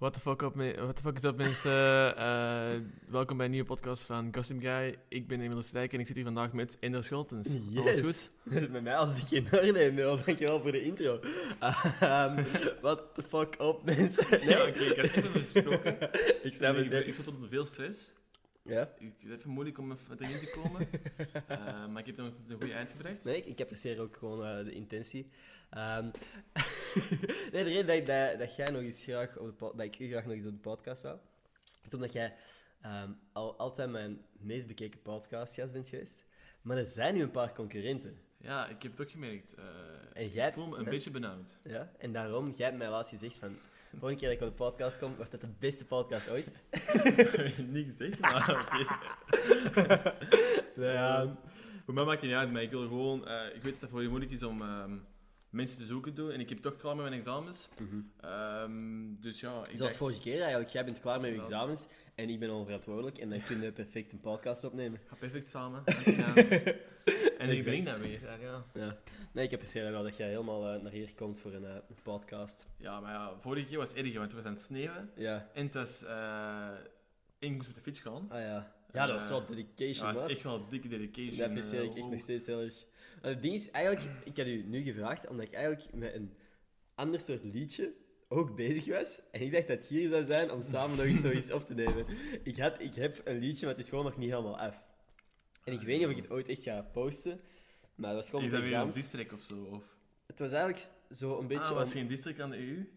What the fuck, up, what the fuck is up mensen? Eh, welkom bij een nieuwe podcast van Gossip Guy. Ik ben Emil de Stijk en ik zit hier vandaag met Ender Scholtens. Alles goed? Met mij als ik geen orde nul. Dankjewel voor de intro. Ehm what the fuck op, mensen? Nee, Ja, oké, ik had even gesproken. ik snap Nee, ik, zat onder veel stress. Ja? Ik- Het is even moeilijk om erin te komen. Eh, maar ik heb nog een goede eind gebracht. Nee, ik, ik apprecieer ook gewoon eh, de intentie. Ehm, nee, de reden dat, ik- dat, dat jij nog eens graag op de dat ik u graag nog eens op de podcast wou, is omdat jij ehm, al altijd mijn meest bekeken podcastgast bent geweest. Maar er zijn nu een paar concurrenten. Ja, ik heb het ook gemerkt. Eh, En jij- ik voel me een beetje benauwd. Ja? En daarom, jij hebt mij laatst gezegd van... De volgende keer dat ik op de podcast kom, wordt dat de beste podcast ooit. Niet gezegd, maar oké. Ja. Voor mij maakt het niet uit, maar ik wil gewoon... eh, ik weet dat het voor je moeilijk is om ehm, mensen te zoeken doen. En ik heb toch klaar met mijn examens. Ehm, dus ja, ik Zoals dacht- vorige keer eigenlijk. Jij bent klaar met je examens en ik ben onverantwoordelijk. En dan kun je perfect een podcast opnemen. Ga perfect samen. En ik ben ik dan weer. Ja, ja. Nee, ik apprecieer wel dat jij helemaal eh, naar hier komt voor een, eh, een podcast. ja, maar ja, vorige keer was het erger, want het was aan het sneeuwen. Ja. En het was... eh ik moest met de fiets gaan. Ah ja. Ja, dat was wel dedication, Ja, dat is echt wel dikke dedication. Dat apprecieer ik echt nog steeds heel erg. Het ding is, eigenlijk, ik had u nu gevraagd, omdat ik eigenlijk met een ander soort liedje ook bezig was. En ik dacht dat het hier zou zijn om samen nog eens zoiets op te nemen. Ik, had, ik heb een liedje, maar het is gewoon nog niet helemaal af. En ik weet niet of ik het ooit echt ga posten, maar dat was gewoon Is dat weer een district of zo? Of... Het was eigenlijk zo een beetje... Ah, om- was geen district aan de EU?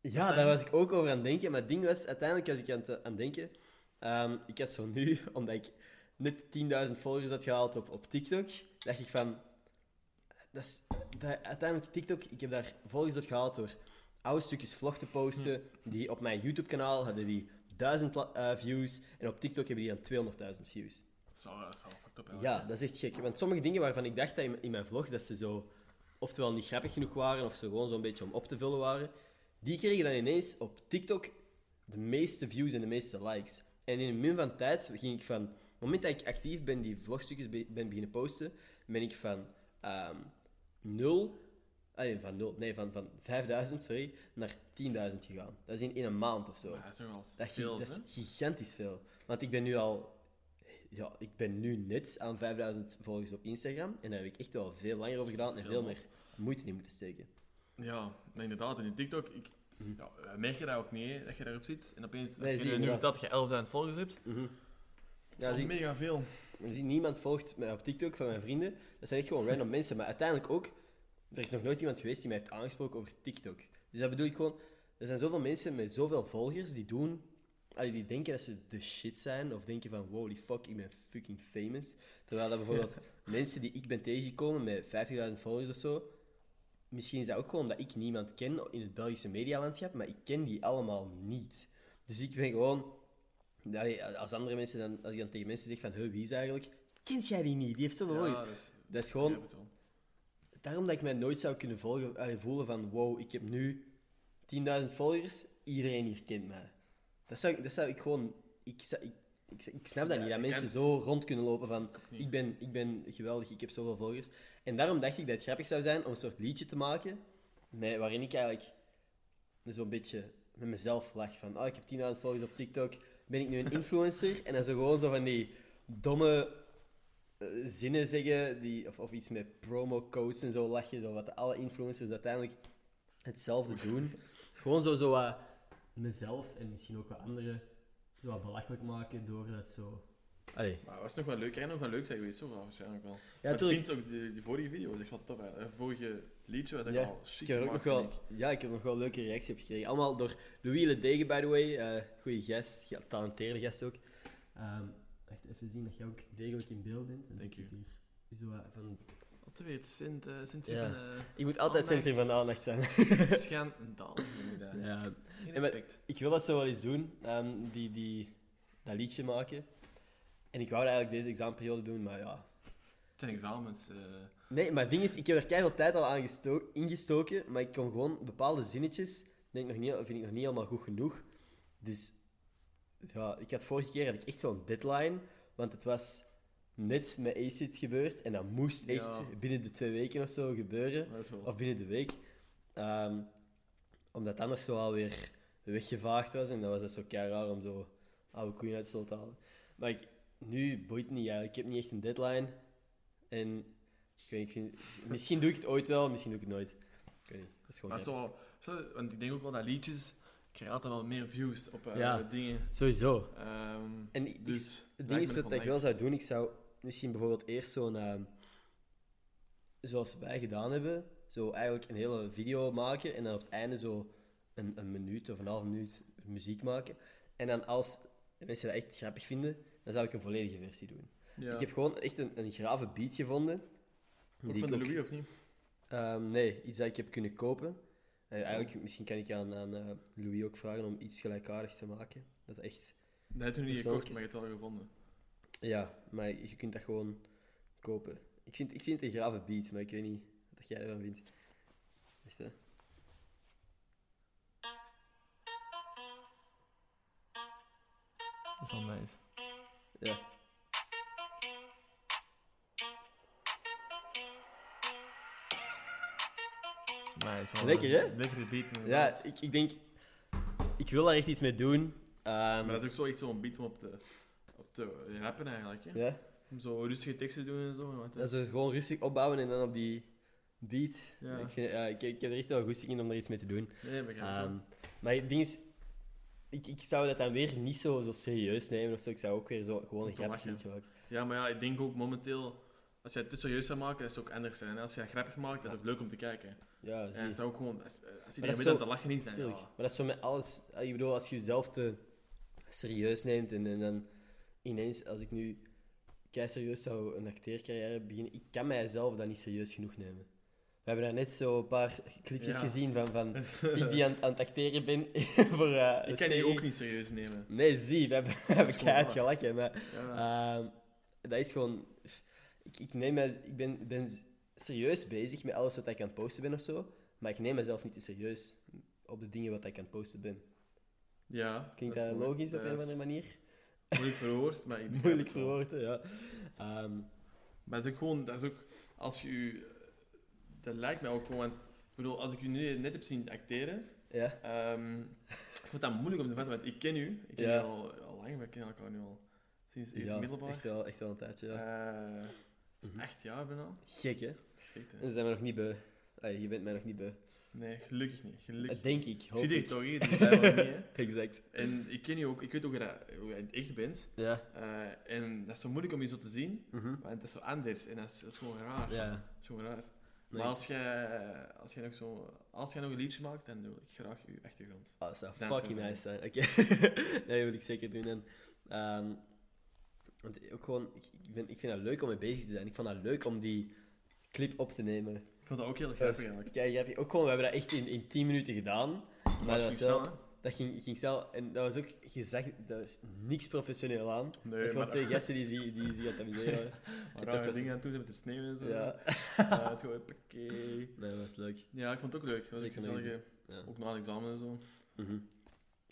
Ja, daar was ik ook over aan het denken. Maar het ding was, uiteindelijk was ik aan het, aan het denken... ehm, ik had zo nu, omdat ik net 10.000 volgers had gehaald op, op TikTok, dacht ik van... Dat is, dat, uiteindelijk, TikTok, ik heb daar volgers op gehaald door oude stukjes vlog te posten. Die op mijn YouTube-kanaal hadden die 1000 pla- eh, views. En op TikTok hebben die dan 200.000 views. Dat is wel, dat is wel fucked up, Ja, dat is echt gek. Want sommige dingen waarvan ik dacht dat in, in mijn vlog dat ze zo oftewel niet grappig genoeg waren of ze gewoon zo'n beetje om op te vullen waren, die kregen dan ineens op TikTok de meeste views en de meeste likes. En in een min van tijd ging ik van, het moment dat ik actief ben, die vlogstukjes be- ben beginnen posten, ben ik van ehm 0, nee, van 0, nee, van, van 5000, sorry, naar 10.000 gegaan. Dat is in, in een maand of zo. Maar dat is nogal Dat, veel, dat is gigantisch veel. Want ik ben nu al... Ja, ik ben nu net aan 5000 volgers op Instagram. En daar heb ik echt wel veel langer over gedaan en Veel meer moeite in moeten steken. Ja, inderdaad. En in TikTok, ik, Mhm. ja, wij merken dat ook niet, dat je daarop zit. En opeens, als Nee, je je nu vertelt dat je 11.000 volgers hebt, Mhm. Ja, is zie, mega veel. zie, niemand volgt mij op TikTok van mijn vrienden. Dat zijn echt gewoon random mensen. Maar uiteindelijk ook... Er is nog nooit iemand geweest die mij heeft aangesproken over TikTok. Dus dat bedoel ik gewoon... Er zijn zoveel mensen met zoveel volgers die doen... die denken dat ze de shit zijn. Of denken van, holy fuck, ik ben fucking famous. Terwijl dat bijvoorbeeld mensen die ik ben tegengekomen met 50.000 volgers of zo... Misschien is dat ook gewoon dat ik niemand ken in het Belgische medialandschap, maar ik ken die allemaal niet. Dus ik ben gewoon... allee, als andere mensen dan... Als ik dan tegen mensen zeg van, hey, wie is eigenlijk? Kent jij die niet? Die heeft zoveel volgers. Ja, dat is, Dat is gewoon... Daarom dat ik mij nooit zou kunnen volgen, allee, voelen van wow, ik heb nu 10.000 volgers, iedereen hier kent mij. Dat zou, ik- dat zou ik gewoon... Ik, ik, ik, ik snap dat Ja, niet, dat mensen zo rond kunnen lopen van ik ben, ik ben geweldig, ik heb zoveel volgers. En daarom dacht ik dat het grappig zou zijn om een soort liedje te maken, met, waarin ik eigenlijk zo'n beetje met mezelf lach van oh, ik heb 10.000 volgers op TikTok, ben ik nu een influencer? en dan zo gewoon zo van die domme eh, zinnen zeggen, die, of, of iets met promo codes en zo lachen, zo wat alle influencers uiteindelijk hetzelfde doen. Gewoon zo, zo wat mezelf en misschien ook wat anderen zo wat belachelijk maken door dat zo... Allee. Maar het was nog wel leuk. Kan nog wel leuk zijn geweest, zo waarschijnlijk wel. Ja, maar ik vind ook, de, die vorige video was echt wel tof. hè. Vorige liedje was echt Ja, Ik heb ook nog wel, ik. ja, ik heb nog wel leuke reacties op gekregen. Allemaal door Louis Ledegen, by the way. eh goeie gast, getalenteerde gast ook. Ehm echt even zien dat je ook degelijk in beeld bent. En Dank ik u. hier zo wat van... Altijd weer het cent, eh, centrum Ja. van eh, Ik moet altijd Aandacht. centrum van de aandacht zijn. schandaal. je dat. ja. Met- respect. Ik wil dat zo wel eens doen, ehm, die, die, dat liedje maken. En ik wou eigenlijk deze examenperiode doen, maar ja... Het zijn examens. eh. Nee, maar het ding is, ik heb er keihard tijd al aan gesto- ingestoken, maar ik kon gewoon bepaalde zinnetjes, denk nog niet, vind ik nog niet helemaal goed genoeg. Dus ja, ik had vorige keer had ik echt zo'n deadline, want het was net met ACID gebeurd en dat moest echt Ja. binnen de twee weken of zo gebeuren, wel- of binnen de week. Ehm, omdat anders zo alweer weggevaagd was. En dan was dat zo kei raar om zo oude koeien uit te halen. Maar ik, nu boeit het niet eigenlijk. Ik heb niet echt een deadline. En ik weet, niet, ik vind, misschien doe ik het ooit wel, misschien doe ik het nooit. Ik weet niet. Dat is gewoon Maar zo, zo, want ik denk ook wel dat liedjes krijgen altijd wel meer views op eh, Ja. dingen. Sowieso. Ehm, En ik- dus Het ding is wat ik wel zou doen, ik zou misschien bijvoorbeeld eerst zo'n, ehm, zoals wij gedaan hebben, zo eigenlijk een hele video maken en dan op het einde zo een, een minuut of een half minuut muziek maken. En dan als mensen dat echt grappig vinden, dan zou ik een volledige versie doen. Ja. Ik heb gewoon echt een, een grave beat gevonden. Ook van de ook- Louis, of niet? Ehm, nee, iets dat ik heb kunnen kopen. En eigenlijk, misschien kan ik aan, aan eh, Louis ook vragen om iets gelijkaardig te maken. Dat echt Dat heb je niet gekocht, maar je hebt het wel gevonden. Ja, maar je kunt dat gewoon kopen. Ik vind, ik vind het een grave beat, maar ik weet niet wat jij ervan vindt. Echt, hè? Dat is wel nice. Ja. Nice Lekker, hè? Lekkere beat, Ja, ik, ik denk... Ik wil daar echt iets mee doen. Ehm, Maar dat is ook zo echt zo'n beat om op te, op te rappen eigenlijk. Hè? ja, Om zo rustige teksten te doen en zo. want, dat is er gewoon rustig opbouwen en dan op die beat. Ja. Ik, vind, ja, ik, ik heb er echt wel goesting in om er iets mee te doen. Nee, begrijp ik Ehm, wel. maar het ding is... Ik, ik zou dat dan weer niet zo, zo serieus nemen of zo. Ik zou ook weer zo gewoon een liedje maken. Ja, maar ja, ik denk ook momenteel, als je het te serieus zou maken, dat is het ook anders zijn. Als je het grappig maakt, dat is ook leuk om te kijken. Ja, zie En je. het zou ook gewoon, als, als dat iedereen is weet zo- dat te lachen niet zijn. Ja. Maar dat is zo met alles. Ah, Ik bedoel, als je jezelf te serieus neemt en, en dan ineens, als ik nu kei serieus zou een acteercarrière beginnen, ik kan mijzelf dan niet serieus genoeg nemen. We hebben daar net zo een paar clipjes Ja. gezien van, van ik die aan, aan het acteren ben voor eh, een Ik kan die ook niet serieus nemen. Nee, zie, we hebben, we hebben is keihard gelachen. Maar Ja. Ehm, dat is gewoon... Ik, ik, neem mij, ik ben, ben serieus bezig met alles wat ik aan het posten ben of zo, maar ik neem mezelf niet te serieus op de dingen wat ik aan het posten ben. ja. Klinkt dat mooi. logisch op een of dat andere manier? Moeilijk verwoord, maar ik Moeilijk verwoorden, ja. Ehm, Maar het is ook gewoon, dat is ook, als je, u- dat lijkt mij ook gewoon, want ik bedoel, als ik u nu net heb zien acteren, ja. ehm, ik vond dat moeilijk om te vatten, want ik ken u, ik ken Ja. u al, al lang, we kennen elkaar nu al sinds eerste ja, middelbaar. echt wel, echt wel een tijdje, ja. Eh, dat is Mhm. echt jaar bijna. Gek, hè? Ze zijn me nog niet beu. Allee, je bent mij nog niet beu. Nee, gelukkig niet. Gelukkig. Dat denk ik, ik hoop zie dit ik. toch niet, hè. Exact. En ik ken je ook, ik weet ook hoe, je in het echt bent. Ja. Eh, en dat is zo moeilijk om je zo te zien, Mhm. want het is zo anders en dat is, dat is gewoon raar. Ja. Dat is gewoon raar. Nee. Maar als jij, als jij nog zo, als jij nog een liedje maakt, dan doe ik graag je achtergrond. Oh, dat zou fucking nice zijn. Oké. nee, dat wil ik zeker doen. En, ehm, want ook gewoon, ik, ik, ben, ik vind het leuk om mee bezig te zijn. Ik vond het leuk om die clip op te nemen. Ik vond dat ook heel Dat grappig eigenlijk. grappig. Ook gewoon, we hebben dat echt in, in 10 minuten gedaan. Maar Dat dat, ging snel, wel, dat ging, ging snel. En dat was ook gezegd, dat was niks professioneel aan. Nee, dat is gewoon maar twee gasten die, die, die zich aan het amuseren toch rare was- dingen aan het doen zijn met de sneeuw en zo. Ja. Ja, het gewoon pakket. Nee, dat was leuk. Ja, ik vond het ook leuk. Dat was ook Zeker gezellige, Ja. ook na het examen en zo. Mhm.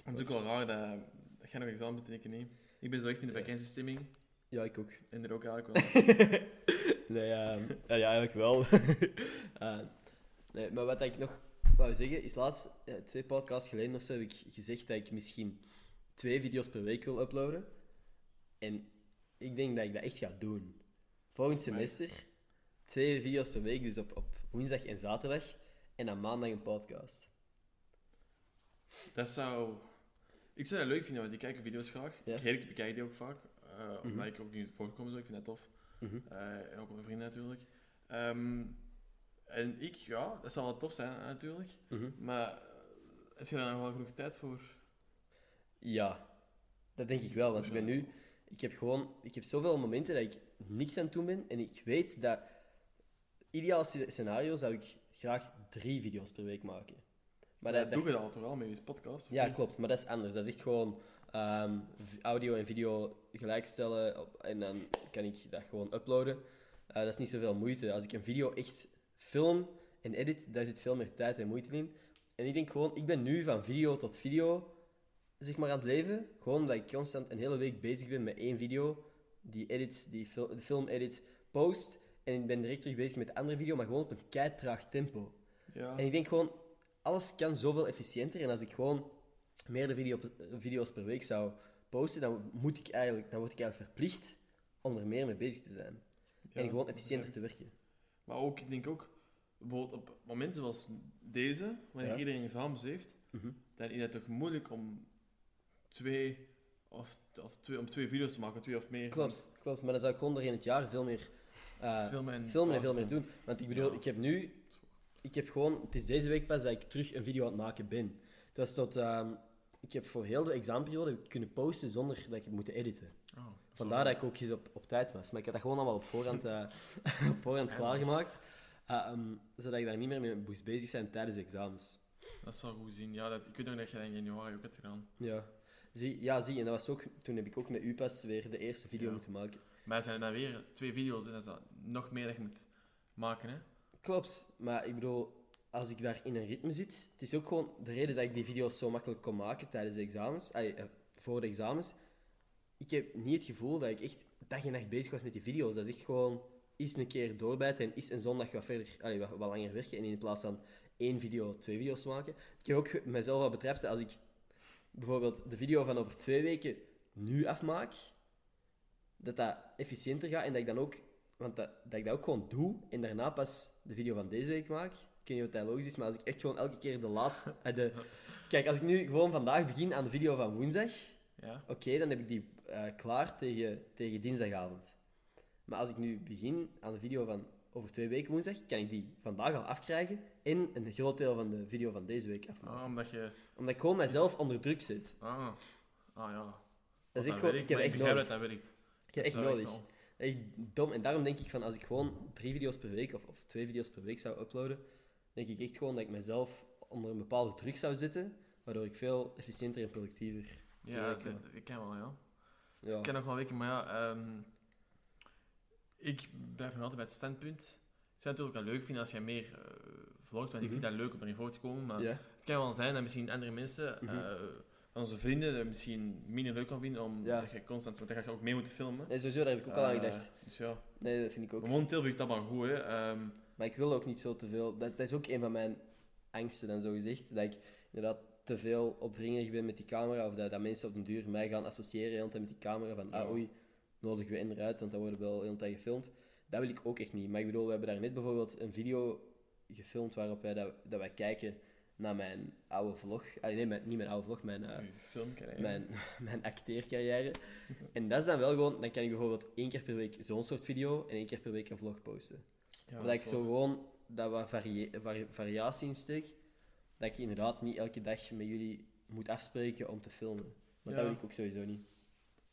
Het is ook wel raar dat, dat jij nog examen hebt en ik niet. Ik ben zo echt in de Ja. vakantiestemming. Ja, ik ook. En er ook eigenlijk wel. nee, ehm, ja, ja, eigenlijk wel. Eh, nee, maar wat ik nog wou zeggen, is laatst, eh, twee podcasts geleden of zo, heb ik gezegd dat ik misschien twee video's per week wil uploaden. En ik denk dat ik dat echt ga doen. Volgend semester, twee video's per week, dus op, op woensdag en zaterdag. En dan maandag een podcast. Dat zou... Ik zou dat leuk vinden, want ik kijk video's graag. Ja. Ik bekijk die ook vaak. Eh, omdat ik ook niet voorkom, zo. ik vind dat tof. Mhm. Eh, en ook mijn vrienden natuurlijk. Ehm, en ik, ja, dat zou wel tof zijn natuurlijk. Mhm. Maar eh, heb je daar nog wel genoeg tijd voor? Ja, dat denk ik wel. Want ik ben nu... Ik heb gewoon... Ik heb zoveel momenten dat ik niks aan het doen ben. En ik weet dat... Ideaal sce- scenario zou ik graag drie video's per week maken. Maar dat, doe je dat al toch wel met je podcast? ja, niet? klopt. Maar dat is anders. Dat is echt gewoon ehm, audio en video gelijkstellen. Op, en dan kan ik dat gewoon uploaden. Eh, dat is niet zoveel moeite. Als ik een video echt film en edit, daar zit veel meer tijd en moeite in. En ik denk gewoon, ik ben nu van video tot video zeg maar, aan het leven. Gewoon omdat ik constant een hele week bezig ben met één video. Die edit, die fil- de film edit, post. En ik ben direct terug bezig met de andere video, maar gewoon op een kei traag tempo. Ja. En ik denk gewoon, alles kan zoveel efficiënter. En als ik gewoon meerdere video, video's per week zou posten, dan, moet ik eigenlijk, dan word ik eigenlijk verplicht om er meer mee bezig te zijn. Ja, en gewoon efficiënter te werken. Maar ook, ik denk ook, bijvoorbeeld op momenten zoals deze, wanneer Ja. iedereen examens heeft, Mhm. dan is het toch moeilijk om twee, of, of twee, om twee video's te maken, twee of meer. Klopt, klopt. Maar dan zou ik gewoon doorheen het jaar veel meer eh, Filmen en, filmen en veel meer doen. Want ik bedoel, ik heb nu... Ik heb gewoon... Het is deze week pas dat ik terug een video aan het maken ben. Het was tot... ehm, ik heb voor heel de examenperiode kunnen posten zonder dat ik het moet editen. Oh, Vandaar dat ik ook eens op, op tijd was. Maar ik had dat gewoon allemaal op voorhand, eh, op voorhand klaargemaakt. Eh, ehm, zodat ik daar niet meer mee moest bezig zijn tijdens de examens. Dat is wel goed zien. Ja, dat, ik weet nog dat je dat in januari ook hebt gedaan. Ja. Zie, ja, zie. En dat was ook... Toen heb ik ook met u pas weer de eerste video Ja. moeten maken. Maar er zijn dan weer twee video's en dat is nog meer dat je moet maken, hè? Klopt, maar ik bedoel, als ik daar in een ritme zit, het is ook gewoon de reden dat ik die video's zo makkelijk kon maken tijdens de examens, eh, voor de examens. Ik heb niet het gevoel dat ik echt dag en nacht bezig was met die video's. Dat is echt gewoon eens een keer doorbijten en eens een zondag wat verder, wat, wat langer werken en in plaats van één video, twee video's maken. Ik heb ook mezelf al betrapt als ik bijvoorbeeld de video van over twee weken nu afmaak, dat dat efficiënter gaat en dat ik dan ook, want dat, dat ik dat ook gewoon doe en daarna pas de video van deze week maak. Ik weet niet of dat logisch is, maar als ik echt gewoon elke keer de laatste... eh, De, kijk, als ik nu gewoon vandaag begin aan de video van woensdag, Ja. oké, dan heb ik die eh, klaar tegen, tegen dinsdagavond. Maar als ik nu begin aan de video van over twee weken woensdag, kan ik die vandaag al afkrijgen en een groot deel van de video van deze week afmaken. Ah, omdat je... Omdat ik gewoon mezelf onder druk zet. Ah, ah ja. Dat is echt gewoon... Ik heb echt nodig. dat werkt. Ik heb echt nodig. Echt dom. En daarom denk ik van als ik gewoon drie video's per week of, of twee video's per week zou uploaden, denk ik echt gewoon dat ik mezelf onder een bepaalde druk zou zetten, waardoor ik veel efficiënter en productiever. Ja, ik ken wel, ja. Ja. Ik ken nog wel weken, maar ja, ehm, ik blijf nog altijd bij het standpunt. Ik zou het natuurlijk wel leuk vinden als jij meer eh, vlogt, want ik vind Mhm. dat leuk om erin voor te komen. Maar het kan wel zijn dat misschien andere mensen, Mhm. eh, van onze vrienden, dat misschien minder leuk kan vinden, omdat Ja. je constant, want dan ga je ook mee moeten filmen. Nee, sowieso, daar heb ik ook al aan Eh, gedacht. Dus ja, Nee, dat vind ik ook. momenteel vind ik dat wel goed, hè. Ehm, Maar ik wil ook niet zo te veel. Dat, dat is ook een van mijn angsten, dan zo gezegd. Dat ik inderdaad te veel opdringerig ben met die camera. Of dat, dat mensen op den duur mij gaan associëren met die camera. Van, ah oei, nodigen we in eruit, want dan worden we wel de hele tijd gefilmd. Dat wil ik ook echt niet. Maar ik bedoel, we hebben daar net bijvoorbeeld een video gefilmd waarop wij, dat, dat wij kijken naar mijn oude vlog. Allee, nee, mijn, niet mijn oude vlog, mijn, eh, mijn, mijn acteercarrière. En dat is dan wel gewoon, dan kan ik bijvoorbeeld één keer per week zo'n soort video en één keer per week een vlog posten. Ja, dat ik zo gewoon dat wat varie- vari- variatie in steek. Dat ik inderdaad niet elke dag met jullie moet afspreken om te filmen. Want Ja. dat wil ik ook sowieso niet.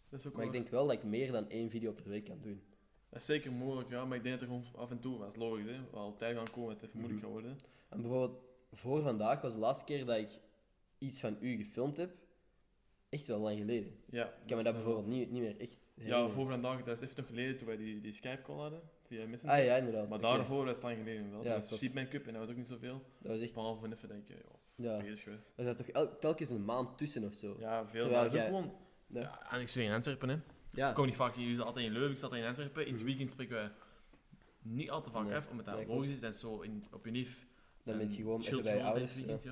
Dat is ook Maar ik denk wel dat ik meer dan één video per week kan doen. Dat is zeker mogelijk, ja, maar ik denk dat er gewoon af en toe, dat is logisch, hè, wel tijd gaan komen dat het even moeilijk Mhm. gaat worden. En bijvoorbeeld voor vandaag was de laatste keer dat ik iets van u gefilmd heb. Echt wel lang geleden. Ja, Ik kan me dat bijvoorbeeld niet, niet meer echt Ja, voor vandaag, dat is even nog geleden toen wij die, die Skype-call hadden, via Messenger. Ah ja, inderdaad. Maar daarvoor, dat is lang geleden wel. Ja, dat was. Sheepman Cup en dat was ook niet zoveel. Dat was echt... Behalve van even denk je, ja, Ja. bezig geweest. Er zat toch el- telkens een maand tussen of zo. Ja, veel. Terwijl Maar dat is jij- ook gewoon... Ja. Ja, en ik studeer in Antwerpen, hè. Ja. Ik kom niet vaak hier, dus altijd in Leuven, ik zat altijd in Antwerpen. In het weekend spreken wij niet al te vaak Nee. af, omdat dat Nee, klopt. logisch is. Dat is zo in, op je nief. Dan ben je gewoon even bij je ouders. het Ja. weekend,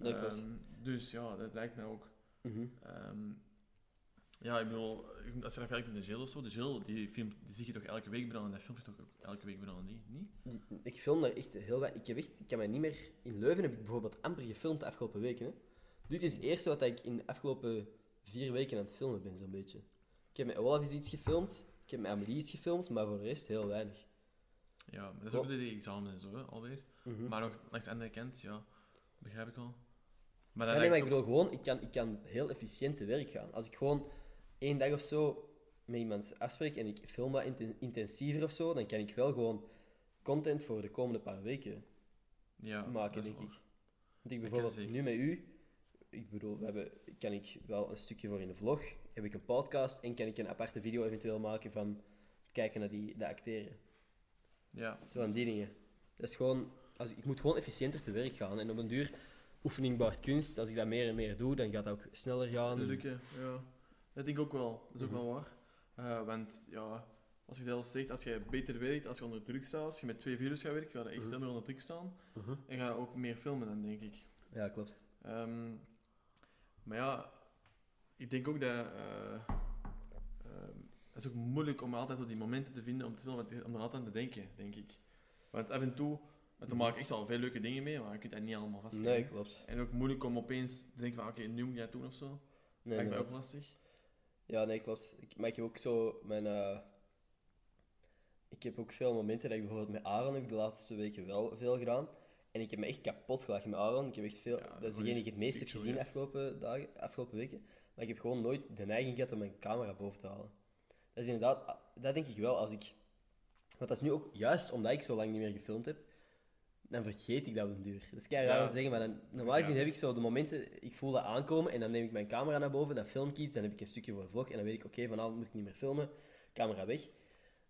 ja. Ehm, dus ja, dat lijkt mij ook. Mhm. Ehm, ja, ik bedoel, als je dat vergelijkt met de Jill of zo, de Jill, die, filmt, die zie je toch elke week branden, dat film je toch ook elke week branden, niet? niet? Ik film daar echt heel weinig. Ik, heb echt, ik kan mij niet meer... In Leuven heb ik bijvoorbeeld amper gefilmd de afgelopen weken. Hè. Dit is het eerste wat ik in de afgelopen vier weken aan het filmen ben, zo'n beetje. Ik heb met Olaf iets gefilmd. Ik heb met Amelie iets gefilmd, maar voor de rest heel weinig. Ja, maar dat is ook de die examen en zo, hè, alweer. Mhm. Maar nog langs de andere kant, ja, begrijp ik al. Maar Ja, nee, maar ik bedoel gewoon, ik kan, ik kan heel efficiënt te werk gaan. Als ik gewoon één dag of zo met iemand afspreek en ik film wat inten- intensiever of zo, dan kan ik wel gewoon content voor de komende paar weken ja, maken, denk ik. Want ik bijvoorbeeld nu met u, ik bedoel, we hebben, kan ik wel een stukje voor in de vlog, heb ik een podcast en kan ik een aparte video eventueel maken van kijken naar die, dat acteren. Ja, Zo aan die dingen. Dat is gewoon, als, ik ik moet gewoon efficiënter te werk gaan en op een duur, oefening baart kunst, als ik dat meer en meer doe, dan gaat dat ook sneller gaan. lukken, ja. Dat denk ik ook wel, dat is ook Mhm. wel waar. Eh, want ja, als je dat al zegt, als je beter werkt, als je onder druk staat, als je met twee virus gaat werken, ga je echt Mhm. veel meer onder druk staan. Mhm. En ga je ook meer filmen dan, denk ik. Ja, klopt. Ehm, Maar ja, ik denk ook dat... eh, ehm, het is ook moeilijk om altijd zo die momenten te vinden om, te filmen, om er altijd aan te denken, denk ik. Want af en toe, want er maken echt wel veel leuke dingen mee, maar je kunt dat niet allemaal vastleggen. Nee, klopt. En ook moeilijk om opeens te denken van, oké, nu moet jij het doen of zo. Nee, Lijkt mij ook lastig. Ja, nee, klopt. Ik, maar ik heb ook zo mijn... eh, ik heb ook veel momenten dat ik bijvoorbeeld met Aaron heb ik de laatste weken wel veel gedaan. En ik heb me echt kapot gelachen met Aaron. Ik heb echt veel... Ja, dat is degene die ik het meest heb gezien gast. afgelopen dagen, afgelopen weken. Maar ik heb gewoon nooit de neiging gehad om mijn camera boven te halen. Dat is inderdaad... ah, Dat denk ik wel als ik... Want dat is nu ook juist omdat ik zo lang niet meer gefilmd heb. Dan vergeet ik dat op den duur. Dat is kei raar om te zeggen, maar dan, normaal gezien heb ik zo de momenten... Ik voel dat aankomen en dan neem ik mijn camera naar boven, dan film ik iets, dan heb ik een stukje voor vlog en dan weet ik, oké, vanavond moet ik niet meer filmen, camera weg.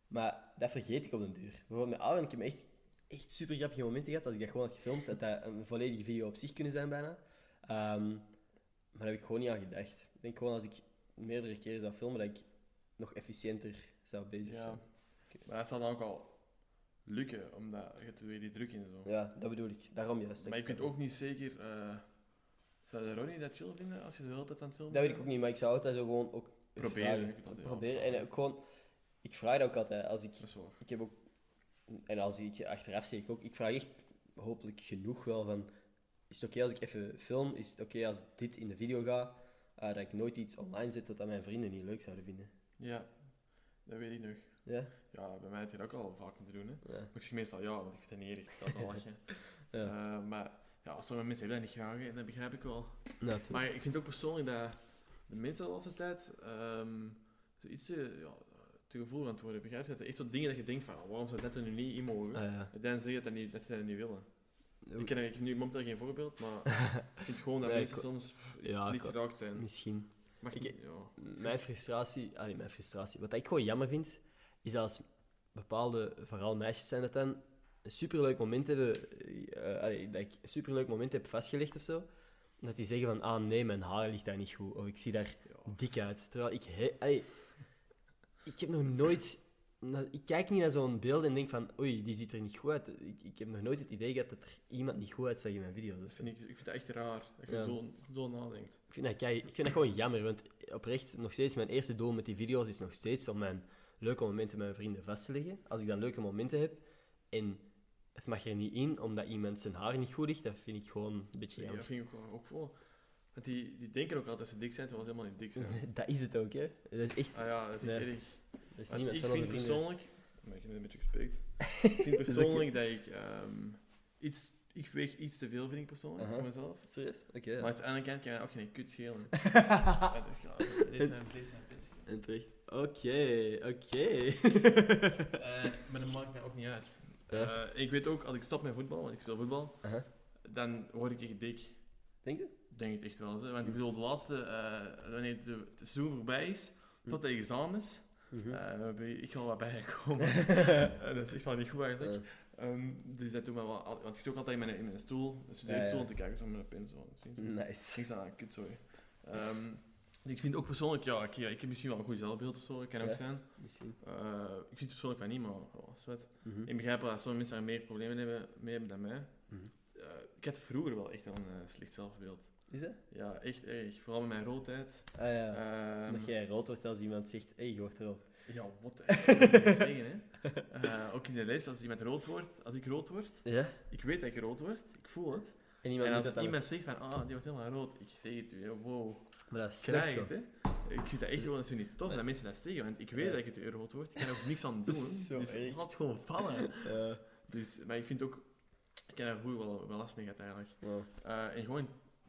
Maar dat vergeet ik op den duur. Bijvoorbeeld met Aaron, ik heb echt, echt super grappige momenten gehad. Als ik dat gewoon had gefilmd, had dat een volledige video op zich kunnen zijn bijna. Ehm, maar daar heb ik gewoon niet aan gedacht. Ik denk gewoon als ik meerdere keren zou filmen, dat ik nog efficiënter zou bezig Ja. zijn. Maar dat zal dan ook al lukken, omdat je hebt weer die druk in zo. Ja, dat bedoel ik. Daarom juist. maar ik zo- ook niet zeker... eh zou de Ronnie dat chill vinden als je zo de hele tijd aan het filmen Dat weet ik ook niet, maar ik zou altijd zo gewoon ook Proberen, altijd Proberen. En ook gewoon... Ik vraag dat ook altijd. Als ik. Ik heb ook, en als ik achteraf zie ik ook, ik vraag echt hopelijk genoeg wel van, is het oké als ik even film? Is het oké als dit in de video gaat? eh, dat ik nooit iets online zet dat mijn vrienden niet leuk zouden vinden. Ja, dat weet ik nog. Ja? Ja, bij mij had je dat ook al vaak moeten doen. Hè. Ja. Maar ik zeg meestal ja, want ik vind het niet vind dat wel lachen. Ja. Eh, maar ja, sommige mensen hebben dat niet graag en dat begrijp ik wel. Maar ik vind ook persoonlijk dat de mensen de laatste tijd ehm zoiets te, ja, te gevoel aan het worden. Begrijp je? Dat er echt zo dingen dat je denkt van, waarom zou dat er nu niet in mogen? Ah, ja. En dan zeg je dat, niet, dat ze dat niet willen. Ik ken ik heb nu momenteel geen voorbeeld, maar ik vind gewoon dat Nee, mensen soms Ja, niet geraakt zijn. Misschien. Mag ik- ja. Mijn frustratie, allee, mijn frustratie, wat ik gewoon jammer vind, is dat als bepaalde, vooral meisjes zijn dat dan, een superleuk moment hebben, eh, dat ik een superleuk moment heb vastgelegd of zo, dat die zeggen van, ah nee, mijn haar ligt daar niet goed, of ik zie daar Ja. dik uit. Terwijl ik... he- allee, ik heb nog nooit... ik kijk niet naar zo'n beeld en denk van, oei, die ziet er niet goed uit. Ik, ik heb nog nooit het idee gehad dat er iemand niet goed uitzag in mijn video's. Dus ik, ik vind het echt raar dat je Ja. zo, zo nadenkt. ik, vind dat ik vind dat gewoon jammer, want oprecht, nog steeds, mijn eerste doel met die video's is nog steeds om mijn leuke momenten met mijn vrienden vast te leggen. Als ik dan leuke momenten heb en het mag er niet in, omdat iemand zijn haar niet goed ligt, dat vind ik gewoon een beetje Ja, jammer. dat vind ik ook, ook wel. Want die, die denken ook altijd dat ze dik zijn, terwijl ze helemaal niet dik zijn. dat is het ook, hè. Dat is echt... Ah ja, dat is echt Nee. erg. Dat is niemand ik vind persoonlijk, maar ik heb een beetje gespeeld. ik vind persoonlijk dat ik ehm, iets, ik weeg iets te veel, vind ik persoonlijk, Aha. voor mezelf. Serieus? Oké, ja. Maar aan de andere kant kan je ook geen kut schelen. Is mijn, deze is mijn pits. En terecht. Oké, oké. Eh, maar dat maakt mij ook niet uit. Ja. Eh, ik weet ook, als ik stop met voetbal, want ik speel voetbal, Aha. dan word ik echt dik. Denk je? Denk het echt wel. Hè? Want ik bedoel, de laatste, eh, wanneer het, het seizoen voorbij is, tot de examens, Mhm. ben ik wel wat bijgekomen. Dat is echt wel niet goed eigenlijk. Ehm, dus dat doet me wel, al- want ik zit ook altijd in mijn, in mijn stoel, een studeerstoel, Ja, ja. te kijken zo met een pen. Zo. Nice. Niks aan, kut, sorry. Ehm, ik vind ook persoonlijk, ja, ik, ja, ik heb misschien wel een goed zelfbeeld of zo, dat kan ook zijn. Misschien. Eh, ik vind het persoonlijk van niet, maar oh, zwet. Mhm. Ik begrijp wel dat sommige mensen daar meer problemen hebben, mee hebben dan mij. Mhm. Eh, ik had vroeger wel echt een eh, slecht zelfbeeld. Is dat? Ja, echt erg. Vooral met mijn roodheid. Ah ja. Ehm, dat jij rood wordt als iemand zegt, hé, hey, je wordt rood. Ja, wat eigenlijk zeggen, hè. Eh, ook in de les, als iemand rood wordt, als ik rood word, Ja? ik weet dat ik rood word, ik voel het. En iemand en als dat iemand zegt van, ah, die wordt helemaal rood, ik zeg het wow. Maar dat het, hè. Ik vind dat echt gewoon dat is niet tof dat mensen dat zeggen, want ik weet Ja. dat ik het rood word, ik kan er ook niks aan doen. Is zo dus erg. laat het gewoon vallen. Ja. Dus, maar ik vind ook, ik heb daar vroeger wel, wel last mee gehad eigenlijk. Eh, en gewoon,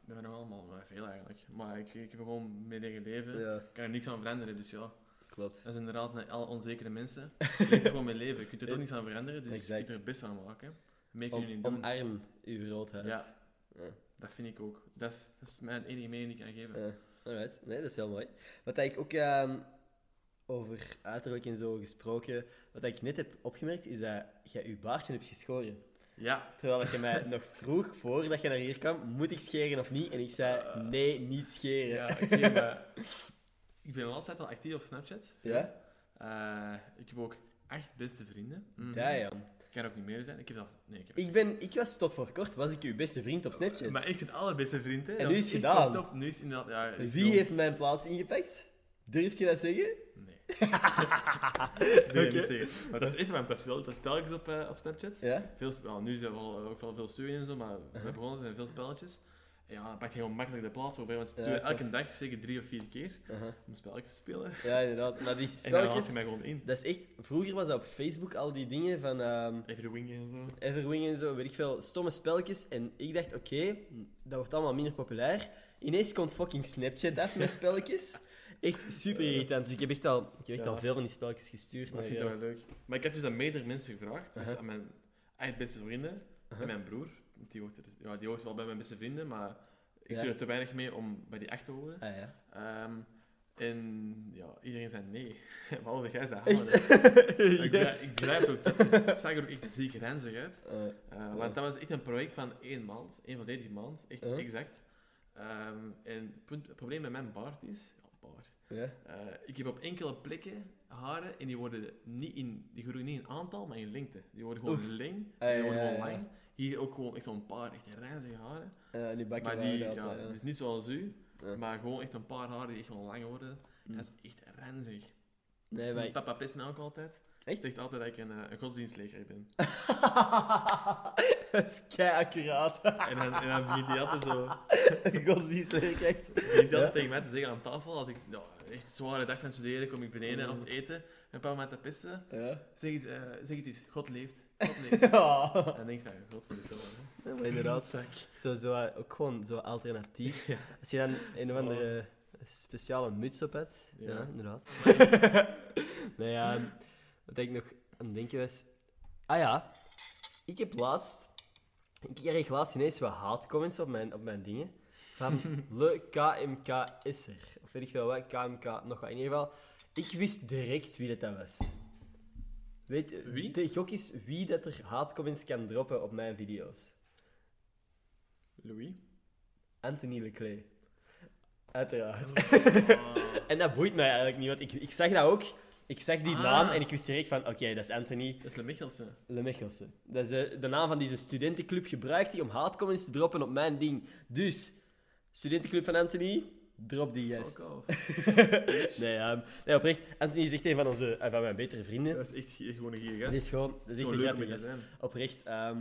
we hebben nog allemaal wel veel eigenlijk, maar ik, ik heb gewoon mee leren leven. Ik kan er niks aan veranderen, dus ja. Klopt. Dat is inderdaad met alle onzekere mensen. Je er gewoon mee leven. Je kunt er toch niks aan veranderen, dus Exact. je kunt er het beste aan maken. Niet doen. omarm uw roodheid. Ja, Ja. dat vind ik ook. Dat is, dat is mijn enige mening die ik kan geven. Ja, alright. Nee, dat is heel mooi. Wat ik ook ehm, over uiterlijk en zo gesproken, wat ik net heb opgemerkt, is dat jij je baardje hebt geschoren. Ja, Terwijl je mij nog vroeg, voordat je naar hier kwam, moet ik scheren of niet? En ik zei, Eh. nee, niet scheren. ja oké, maar ik ben de laatste tijd al actief op Snapchat. Ja? Eh, ik heb ook acht beste vrienden. Mhm. Damn. kan ook niet meer zijn. Ik heb dat... Nee, ik heb Ik, ben, ik was tot voor kort was ik uw beste vriend op Snapchat. Maar echt een allerbeste vriend, hè. En nu is echt gedaan. Top. Nu is inderdaad... Ja, ik Wie heeft mijn plaats ingepakt? Durf je dat zeggen? Nee. nee, niet zeggen. Maar dat is even, want dat is wel dat spelletjes op, eh, op Snapchat. Ja? Veel, nu zijn we ook wel veel studie en zo, maar we begonnen zijn veel spelletjes. Ja, dan pak je gewoon makkelijk de plaats over, want Ja, sturen elke tof. dag zeker drie of vier keer Aha. om spelletjes te spelen. Ja, inderdaad. Maar die spelletjes, je mij gewoon in. dat is echt... Vroeger was dat op Facebook al die dingen van ehm Everwing en zo. Everwing en zo, weet ik veel, stomme spelletjes. En ik dacht, oké, dat wordt allemaal minder populair. Ineens komt fucking Snapchat af met spelletjes. Echt super irritant. Dus ik heb echt al, ik heb echt Ja. al veel van die spelletjes gestuurd. Dat vind ik wel leuk. Maar ik heb dus aan meerdere mensen gevraagd. Dus aan mijn beste vrienden en mijn broer. Die hoort, er, ja, die hoort wel bij mijn beste vrienden, maar ik stuur er te weinig mee om bij die echt te horen. Ah ja. Ehm, en ja, iedereen zei nee. Behalve jij zei halen. Ik, het ook. Het, zag er ook echt ziek renzig uit. Eh, Eh, Want dat was echt een project van één maand, één volledige maand, echt Uh-huh. exact. Ehm, en het, probleem met mijn baard is, ja, baard. Eh, ik heb op enkele plekken haren en die worden niet in, die groeien niet in aantal, maar in lengte. Die worden gewoon Oef. lang, Ah, die worden gewoon lang. Hier ook gewoon echt zo'n paar echt renzige haren. Die bakken Maar die, ja, het is niet zoals u, Ja. maar gewoon echt een paar haren die echt gewoon lang worden. Mm. Dat is echt renzig. Nee. Papa pist ook altijd. Echt? Zegt altijd dat ik een, eh, een godsdienstleger ben. dat is kei accuraat. En dan, en dan begint hij altijd zo... Godsdienstleer echt. begint hij altijd tegen mij te zeggen aan tafel, als ik ja, echt een zware dag van studeren, kom ik beneden om te eten. En papa met te pissen. Ja. Zeg het, eh, zeg het eens, God leeft. God leeft. Ja. En dan denk je, van, god voor de maar inderdaad, zo, zo, zo, eh, ook gewoon zo alternatief. Ja. Als je dan een of andere speciale muts op hebt. Ja, Ja. inderdaad. nee, ja, wat ik nog aan het denken was... Ah ja, ik heb laatst... Ik kreeg laatst ineens wat haatcomments op mijn, op mijn dingen. Van le KMK'er. Of weet ik veel wat, KMK, nog wat. In ieder geval, ik wist direct wie dat, dat was. Weet, Wie? De gok is wie dat er haatcomments kan droppen op mijn video's. Louis? Anthony Leclerc. Uiteraard. Oh. En dat boeit mij eigenlijk niet, want ik, ik zag dat ook. Ik zag die Ah. naam en ik wist direct van, oké, dat is Anthony Dat is Le Michelsen. Lemechelsen. Dat is eh, de naam van deze studentenclub gebruikt hij om haatcomments te droppen op mijn ding. Dus, studentenclub van Anthony, drop die juist. Off. Nee, ehm, nee, oprecht, Anthony is echt een van, onze, eh, van mijn betere vrienden. Dat is echt gewoon een gier Dat gast. is gewoon, dat is echt Gewoon een gast. zijn. Oprecht, eh,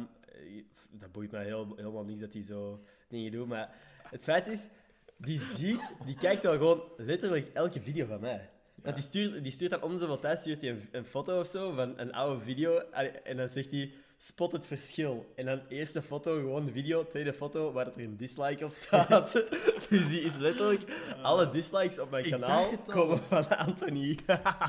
dat boeit mij heel, helemaal niks dat hij zo dingen doet. Maar het feit is, die ziet, die kijkt wel gewoon letterlijk elke video van mij. Want die stuurt, die stuurt dan om zoveel tijd stuurt hij een, een foto of zo van een oude video. En dan zegt hij, spot het verschil. En dan eerste foto, gewoon de video. Tweede foto, waar er een dislike op staat. dus die is letterlijk... Alle dislikes op mijn kanaal komen van Anthony. Ik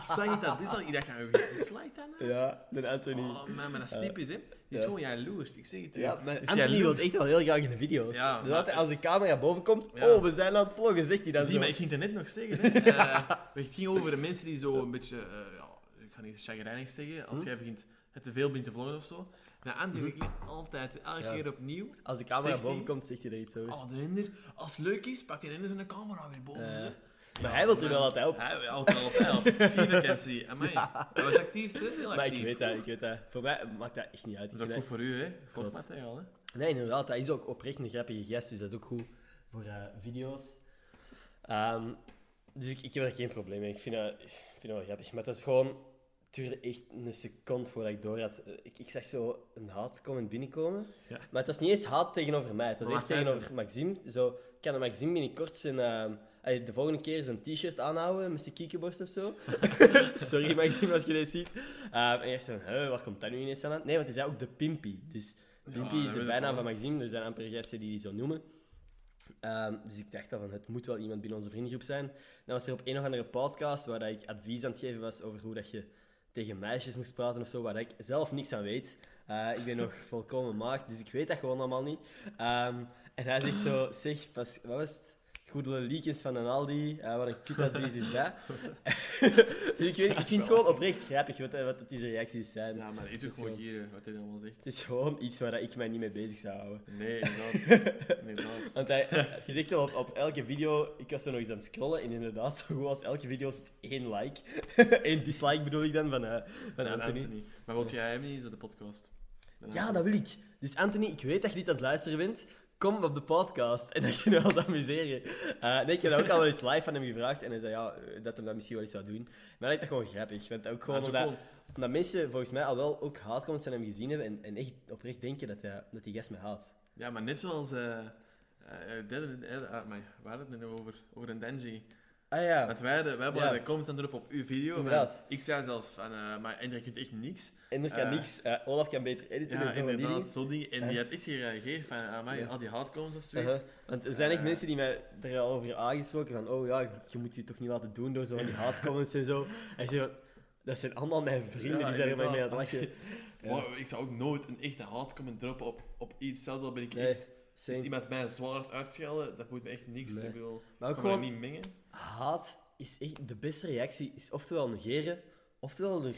zag het dat dislike. Ik dacht, gaan we dislike dan? ja, de Anthony. Oh, man, maar dat is typisch, hè. Die is ja. gewoon jaloers. Ik zeg het je. Ja, maar Anthony wil echt wel heel graag in de video's. Ja, dus altijd als de camera boven komt, Ja. oh, we zijn aan het vloggen, zegt hij dan Zie, zo. maar ik ging het net nog zeggen. Hè. Eh, het ging over de mensen die zo een beetje, eh, ik ga niet chagrijnig zeggen, als Hm? jij begint het te veel begint te vloggen of zo. Nou, Andy Wiggly altijd, elke Ja. keer opnieuw. Als de camera boven hij? komt, zegt hij er iets over. Oh, de Ender, als het leuk is, pak je Ender zijn camera weer boven. Eh, maar hij wil er wel altijd op. Hij wil altijd altijd op. Zie je vakantie. Amai. Hij was actief, ze is heel Maar actief. ik weet dat, ik weet dat. Voor mij maakt dat echt niet uit. Ik Dat is ook goed voor u, hè. Voor materiaal, hè. dat- Nee, inderdaad, dat is ook oprecht een grappige gast, dus dat is ook goed voor eh, video's. Ehm, dus ik, ik heb er geen probleem mee. Ik vind dat, ik vind dat wel grappig. Maar het is gewoon... Het duurde echt een seconde voordat ik door had. Ik, ik zag zo een haatcomment binnenkomen. Ja. Maar het was niet eens haat tegenover mij. Het was Maar echt tegenover Maxime. Zo, ik kan de Maxime binnenkort zijn... ehm, de volgende keer zijn t-shirt aanhouden met zijn kiekenborst of zo. Sorry Maxime als je dit ziet. Ehm, en dacht zo, "Huh, waar komt dat nu ineens aan? Nee, want hij zei ook de Pimpy. Dus Pimpy Ja, is dat de bijnaam van. Maxime. Er zijn amper gasten die die zo noemen. Ehm, dus ik dacht dan van, het moet wel iemand binnen onze vriendengroep zijn. Dan was er op een of andere podcast waar dat ik advies aan het geven was over hoe dat je tegen meisjes moest praten of zo, waar ik zelf niks aan weet. Eh, ik ben nog volkomen maagd, dus ik weet dat gewoon allemaal niet. Ehm, en hij zegt zo, zeg, pas, wat was het? Goede leakjes van een Aldi. eh wat een kutadvies is dat. ik, weet, ik vind het gewoon oprecht grappig wat, wat dat deze reacties zijn. Ja, maar het is ook is gewoon wel- hier, wat hij allemaal zegt. Het is gewoon iets waar ik mij niet mee bezig zou houden. Nee, inderdaad. inderdaad. Want hij, je zegt wel op, op elke video, ik was zo nog eens aan het scrollen en inderdaad, zo goed als elke video zit één like. Eén dislike bedoel ik dan van, eh, van Anthony. Maar wilt jij hem niet eens op de podcast? Ja, dat wil ik. Dus Anthony, ik weet dat je dit aan het luisteren bent. Kom op de podcast en dan kunnen we ons amuseren. Eh, nee, ik heb dat ook al wel eens live van hem gevraagd en hij zei ja, eh, dat hij dat misschien wel eens zou doen. Maar ik dacht gewoon grappig. Want ook gewoon Ja, omdat, cool. omdat mensen volgens mij al wel ook haatcomments van hem gezien hebben en, en echt oprecht denken dat, hij, dat die gast me haat. Ja, maar net zoals... maar we hadden het net over, over een Denji. Ah ja, Want wij, wij hebben Ja. de comment aan erop op uw video. Inderdaad. ik zei zelfs van, eh, maar Ender kunt echt niks. en er kan eh, niks. Eh, Olaf kan beter editen Ja, en zo inderdaad, dingen. En die had echt gereageerd van, ah, maar Ja. al die of zoiets. Uh-huh. Want er zijn echt mensen die mij er al over aangesproken van oh ja, je moet je toch niet laten doen door zo van die haatcomments en zo. En zo, dat zijn allemaal mijn vrienden, die zijn er maar mee aan het lachen. Ik zou ook nooit een echte haatcomment droppen op, op iets. Zelfs al ben ik Nee, echt... same. Als iemand mij zwaar uitschelden, dat moet me echt niks. Nee. Ik bedoel, Maar ook gewoon, niet mengen. Haat is echt de beste reactie. Is oftewel negeren, oftewel er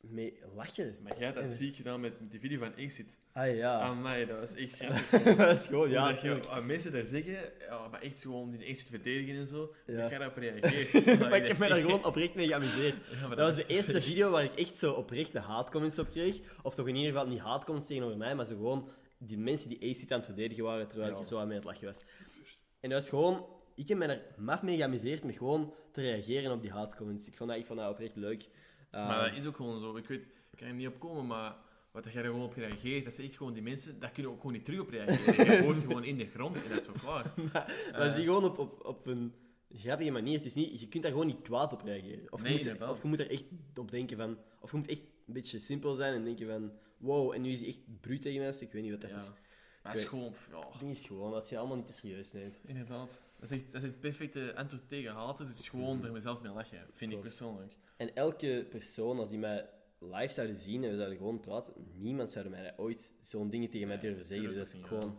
mee lachen. Maar jij had dat En- ziek gedaan met, met die video van Exit. Ah ja. Nee, dat was echt grappig. dat is gewoon, ja, je, mensen daar zeggen, ja, maar echt gewoon die Exit verdedigen en zo, Ja. dat jij daarop reageert. maar ik heb me daar gewoon oprecht mee geamuseerd. Ja, Dat was de eerste video waar ik echt zo oprechte haatcomments op kreeg. Of toch in ieder geval niet haatcomments tegenover mij, maar zo gewoon die mensen die Acid aan het verdedigen waren terwijl Ja. ik zo aan mij het lachen was. En dat was gewoon... Ik heb me er maf mee geamuseerd met gewoon te reageren op die haatcomments. Ik vond dat, ik vond dat oprecht leuk. Uh, Maar dat is ook gewoon zo. Ik weet, ik kan er niet op komen, maar wat jij er gewoon op reageert, dat is echt gewoon die mensen, daar kunnen ook gewoon niet terug op reageren. Je hoort gewoon in de grond en dat is wel klaar. maar zie gewoon op, op, op een grappige manier. Het is niet, je kunt daar gewoon niet kwaad op reageren. Of je, Nee, moet, er- of je moet er echt op denken van... Of je moet echt een beetje simpel zijn en denken van... Wow, en nu is hij echt bruut tegen mij. Ik weet niet wat dat Ja. is. Maar het is gewoon, ja, Het ding is gewoon, als je allemaal niet te serieus neemt. inderdaad. Dat is echt, dat is het perfecte antwoord tegen haten, dus gewoon er mezelf mee lachen, vind ik persoonlijk. En elke persoon, als die mij live zouden zien en we zouden gewoon praten, niemand zou mij ooit zo'n dingen tegen mij durven zeggen. natuurlijk Dat is niet, gewoon...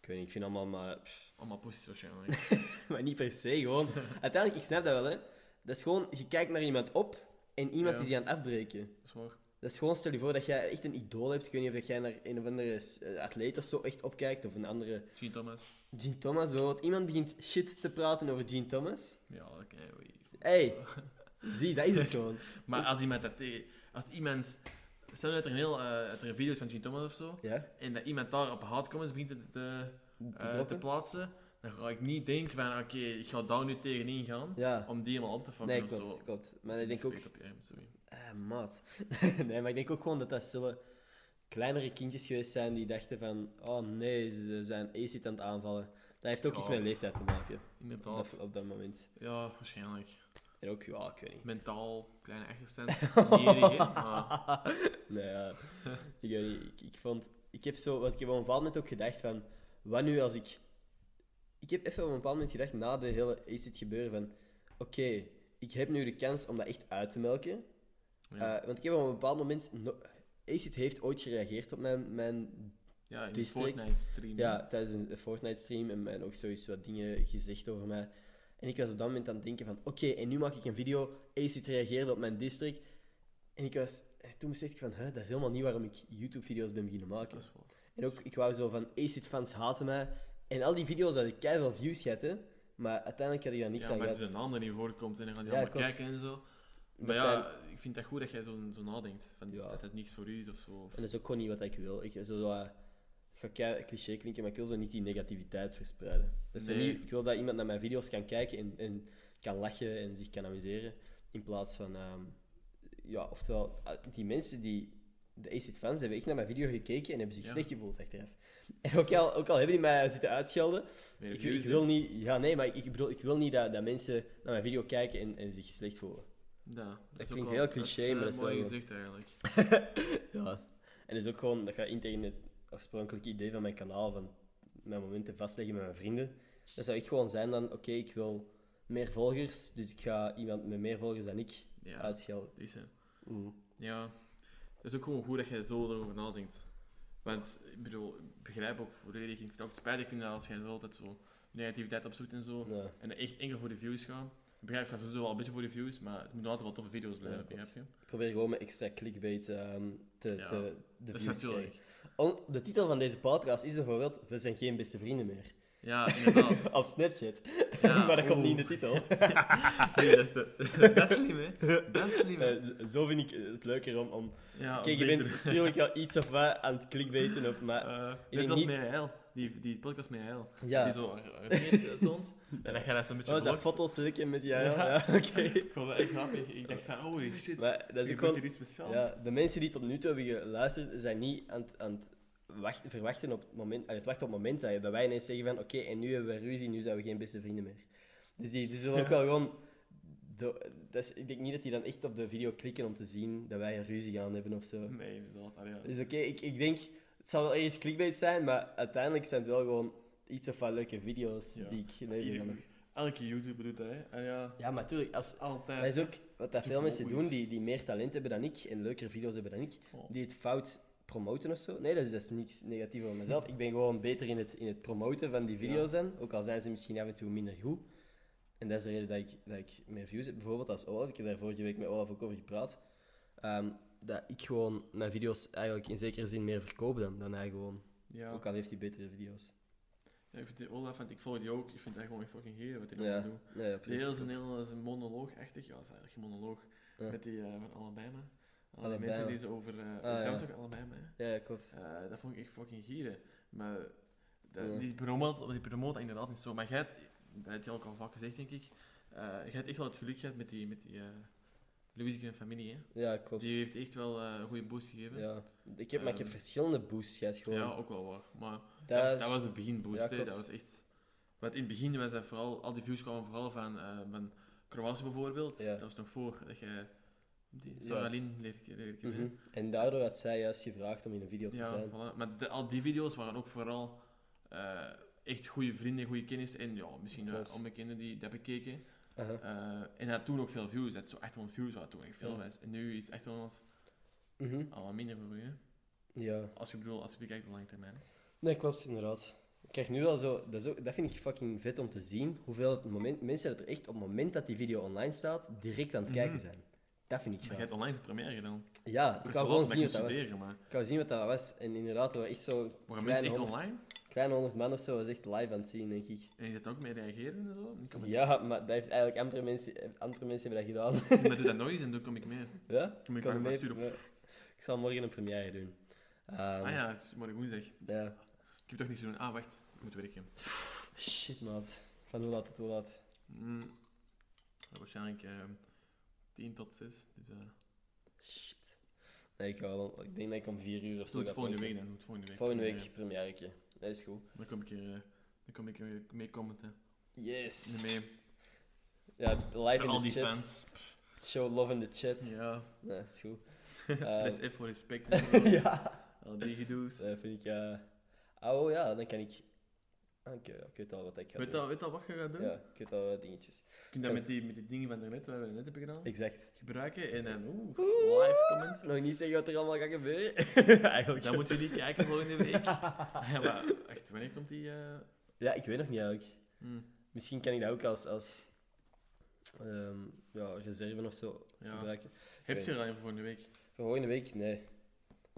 Ik weet niet, ik vind allemaal maar... pff, Allemaal pussies waarschijnlijk. maar niet per se, gewoon... Uiteindelijk, ik snap dat wel, hè. Dat is gewoon, je kijkt naar iemand op en iemand Ja. is die aan het afbreken. Dat is waar. Dat is gewoon, stel je voor dat jij echt een idool hebt. Ik weet niet of jij naar een of andere eh, atleet of zo echt opkijkt, of een andere... Gene Thomas. Gene Thomas bijvoorbeeld. Iemand begint shit te praten over Gene Thomas. Ja, dat je wel. Hey, zie, dat is het gewoon. Maar als iemand dat tegen... Als iemand... Stel dat er een heel... eh, dat er video's van Gene Thomas of zo, Ja? en dat iemand daar op haatcomments begint te, te, Te eh, plaatsen, dan ga ik niet denken van, oké, ik ga daar nu tegenin gaan, Ja. om die helemaal op te vangen Nee, of klopt, zo. klopt. Maar ik denk ook... Op je, sorry. Eh, maat. nee, maar ik denk ook gewoon dat dat zullen kleinere kindjes geweest zijn die dachten van... Oh nee, ze zijn acid aan het aanvallen. Dat heeft ook Ja. iets met leeftijd te maken. Op Inderdaad. dat, op dat moment. Ja, waarschijnlijk. En ook, ja, ik weet niet. Mentaal, kleine achterstand. Maar... Nee, ja. ik weet niet. Ik, ik vond... Ik heb zo... Want ik heb op een bepaald moment ook gedacht van... Wat nu als ik... Ik heb even op een bepaald moment gedacht, na de hele acid gebeuren, van... Oké, ik heb nu de kans om dat echt uit te melken. Ja, Eh, want ik heb op een bepaald moment... No Acid heeft ooit gereageerd op mijn, mijn ja in. Fortnite-stream. Ja, tijdens een Fortnite-stream en mij ook zoiets wat dingen gezegd over mij. En ik was op dat moment aan het denken van, oké, en nu maak ik een video, Acid reageerde op mijn district. En ik was, en toen besefte ik van, hè, dat is helemaal niet waarom ik YouTube-video's ben beginnen maken. Wel... En ook, ik wou zo van, Acid-fans haten mij. En al die video's hadden keihard veel views gehad, hè. Maar uiteindelijk had ik daar niks Ja, aan maar het is een naam die voorkomt en dan gaan die Ja, allemaal klopt. kijken en zo. Maar ja, ik vind dat goed dat jij zo, zo nadenkt. Van, Ja. Dat het niks voor u is of zo. Of... En dat is ook gewoon niet wat ik wil. Ik, zo, eh, ik ga cliché klinken, maar ik wil zo niet die negativiteit verspreiden. Nee. niet, ik wil dat iemand naar mijn video's kan kijken en, en kan lachen en zich kan amuseren. In plaats van, ehm, ja, oftewel, eh, die mensen die, de Acid fans, hebben echt naar mijn video gekeken en hebben zich Ja. slecht gevoeld achteraf. En ook al, ook al hebben die mij zitten uitschelden, ik, wil niet, ja nee, maar ik, ik bedoel, ik wil niet dat, dat mensen naar mijn video kijken en, en zich slecht voelen. Ja, dat, is klinkt heel cliché, is, eh, maar dat is mooi wel- gezegd eigenlijk. Ja. En dat is ook gewoon, dat gaat in tegen het oorspronkelijke idee van mijn kanaal, van mijn momenten vastleggen met mijn vrienden. Dat zou echt gewoon zijn dan, oké, ik wil meer volgers, dus ik ga iemand met meer volgers dan ik Ja, uitschelden. dat hè. Mm. Ja, het is ook gewoon goed dat je zo erover nadenkt. Want, ik bedoel, ik begrijp ook volledig, ik vind het ook spijtig vinden als jij zo altijd zo negativiteit opzoekt en zo. Ja. En echt enkel voor de views gaan. Ik begrijp, ik ga sowieso wel een beetje voor de views, maar het moeten altijd wel toffe video's blijven, begrijp je? Ik probeer gewoon met extra clickbait ehm, te, Ja, te, de Dat is views krijgen. On- de titel van deze podcast is bijvoorbeeld We zijn geen beste vrienden meer. Ja, inderdaad. Op Snapchat. Ja, maar dat komt niet in de titel. Nee, dat, is de, dat is slim, hè? Dat is slim. Eh, zo vind ik het leuker om... om... Ja, Kijk, je bent natuurlijk wel iets of wat aan het clickbaiten op, maar... Eh, Ik denk niet- met Heil, die, die podcast met Heil. ja, Die zo reageert toont. En dan ga je dat zo'n beetje was dat foto's likken met jou? Ja. Ja, oké. Ik vond dat echt grappig. Ik dacht van, holy shit. Maar dat is ik ook hier iets speciaals. Ja, de mensen die tot nu toe hebben geluisterd, zijn niet aan het, aan het wachten, verwachten op het moment, aan het wachten op het moment dat, dat wij ineens zeggen van oké, en nu hebben we ruzie, nu zijn we geen beste vrienden meer. Dus die, die zullen ook wel gewoon... de- dat is, ik denk niet dat die dan echt op de video klikken om te zien dat wij een ruzie gaan hebben of zo. Nee, inderdaad. Allee, ja. Dus oké, ik, ik denk, het zal wel ergens clickbait zijn, maar uiteindelijk zijn het wel gewoon iets of wat leuke video's Ja. die ik nee, Elke YouTuber doet dat, hè. En ja, Ja, maar natuurlijk, als, altijd. dat is ook wat dat veel mensen doen die, die meer talent hebben dan ik en leukere video's hebben dan ik. Oh. die het fout promoten of zo. Nee, dat is, dat is niks negatief over mezelf. Ik ben gewoon beter in het, in het promoten van die video's dan. Ook al zijn ze misschien af en toe minder goed. En dat is de reden dat ik, dat ik meer views heb. Bijvoorbeeld als Olaf. Ik heb daar vorige week met Olaf ook over gepraat. Ehm, dat ik gewoon mijn video's eigenlijk in zekere zin meer verkoop dan, dan hij gewoon. Ja. Ook al heeft hij betere video's. ja, ik vind die Olaf, want ik volg die ook. Ik vind dat gewoon echt fucking heer wat hij Ja, allemaal doet. nee, absoluut. Heel zijn hele zijn monoloog-achtig. Ja, dat is eigenlijk geen monoloog. Ja. Met die eh, van Alabama. Alle Alabama. mensen die ze over... eh Ah, dat was ja. ook Alabama, hè. Ja, ja, klopt. Eh, dat vond ik echt fucking gieren. Maar dat, Ja. die, promoot, die promoot inderdaad niet zo. Maar jij hebt, dat heb je ook al vaak gezegd, denk ik. eh jij hebt echt wel het geluk gehad met die, met die Louise en familie. Hè? Ja, klopt. Die heeft echt wel eh, een goede boost gegeven. Ja. Ik heb, maar ik heb Ehm, verschillende boosts gehad. Gewoon. Ja, ook wel waar. Maar dat, dat, was, dat was het beginboost. ja, hè. dat was echt... Want in het begin was dat vooral... Al die views kwamen vooral van, eh van Kroatië bijvoorbeeld. Ja. Dat was nog voor dat je... Die Ja. Leert kennen. Mhm. En daardoor had zij juist gevraagd om in een video te Ja, zijn. voilà. maar de- al die video's waren ook vooral eh, echt goede vrienden, goede kennis en ja, misschien uh, onbekenden die dat bekeken. Aha. Eh, en had toen ook veel views, dat zo 800 views wat toen echt veel was. En nu is het 800 Mhm. al wat minder voor hè. Ja. Als je bedoelt, als je bekijkt op lange termijn. Nee, klopt, inderdaad. Ik krijg nu wel zo, dat, ook, dat vind ik fucking vet om te zien, hoeveel het moment, mensen dat er echt op het moment dat die video online staat, direct aan het Mhm. kijken zijn. Dat vind ik Maar gaaf. je hebt online zijn première gedaan. Ja, ik wel gewoon dat zien wat dat was. maar Ik wou zien wat dat was. En inderdaad, er was echt zo waren mensen echt online? Kleine honderd man of zo, was echt live aan het zien, denk ik. En je ook mee reageren en zo? Ja, maar dat heeft eigenlijk andere mensen, andere mensen hebben dat gedaan. Maar doe dat nog eens en dan kom ik mee. ja? Kom ik Kan mee- sturen. ja. Ik zal morgen een première doen. Ehm, Ah ja, het is morgen woensdag. ja. Ik heb toch niet zo doen. Ah, wacht. Ik moet werken. Shit, maat. Van hoe laat tot hoe laat? Mm, waarschijnlijk eh 10 tot 6. Dus, eh Shit. Nee, ik, wel, ik denk dat ik om vier uur of zo doe het volgende week dan. Volgende week. Volgende week, première. Dat is goed. Dan kom ik hier, eh, dan kom ik hier mee commenten. Yes. Mee. Ja, live in de die chat. fans. Show love in de chat. Ja. Ja, dat is goed. Press Ehm, F voor respect. ja. Al die gedoes. Dat vind ik... eh Oh ja, dan kan ik... Ah, Oké, ik weet al wat ik ga Weet doen. al, weet al wat je gaat doen? Ja, ik weet al wat dingetjes. Je kunt dat met die, met die dingen van daarnet, wat we net hebben gedaan, Exact. gebruiken en dan oeh, live comments. Nog niet zeggen wat er allemaal gaat gebeuren. Eigenlijk. Dan moeten we die kijken volgende week. ja, maar echt, wanneer komt die? eh, Ja, ik weet nog niet eigenlijk. hm, Misschien kan ik dat ook als, als ehm, ja, reserve of zo Ja. gebruiken. Heb je er al een voor volgende week? Voor volgende week, nee.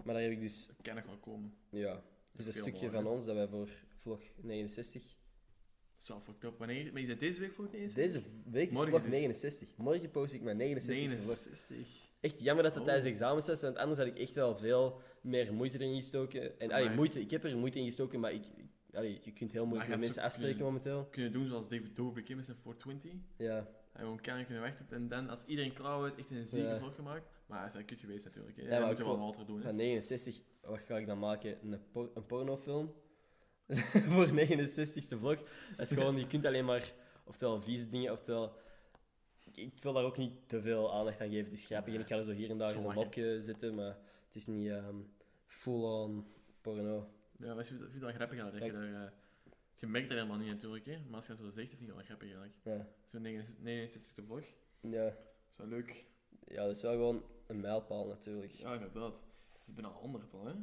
Maar daar heb ik dus, Dat kan nog wel komen. ja, dus een stukje van ons dat wij voor vlog 69. Dat is wel fucked up. Wanneer? Maar is dat deze week het eerst? Deze week is Morgen vlog dus. 69. Morgen post ik mijn 69 vlog. 69. Echt jammer dat het Oh. tijdens examens was, want anders had ik echt wel veel meer moeite erin gestoken. En allee, moeite, ik heb er moeite in gestoken, maar ik, ik- allee, je kunt heel moeilijk je met mensen zo afspreken kunnen- momenteel. Kunnen doen zoals David Dobrik is met 420. Ja, En gewoon kan kunnen wachten. En dan, als iedereen klaar was, echt een zieke Ja. vlog gemaakt. Maar hij is kut geweest natuurlijk. Hè. Ja, maar dat moet je ook wel later doen. Hè. van 69, wat ga ik dan maken? Een, por- een pornofilm? Voor 69ste vlog. Dat is gewoon, je kunt alleen maar, oftewel vieze dingen, oftewel... Ik, wil daar ook niet te veel aandacht aan geven. Het is grappig en ik ga er zo hier en daar Zo eens een mopje zetten, maar het is niet ehm, full-on porno. Ja, maar ik vind het wel grappig eigenlijk. Dat je, daar, eh, je merkt dat helemaal niet natuurlijk. Hè. Maar als je dat zo zegt, dat vind ik wel grappig eigenlijk. Ja. Zo'n 69 vlog. Ja. Dat is wel leuk. ja, dat is wel gewoon een mijlpaal natuurlijk. Ja, inderdaad. Het is bijna 100 al, hè?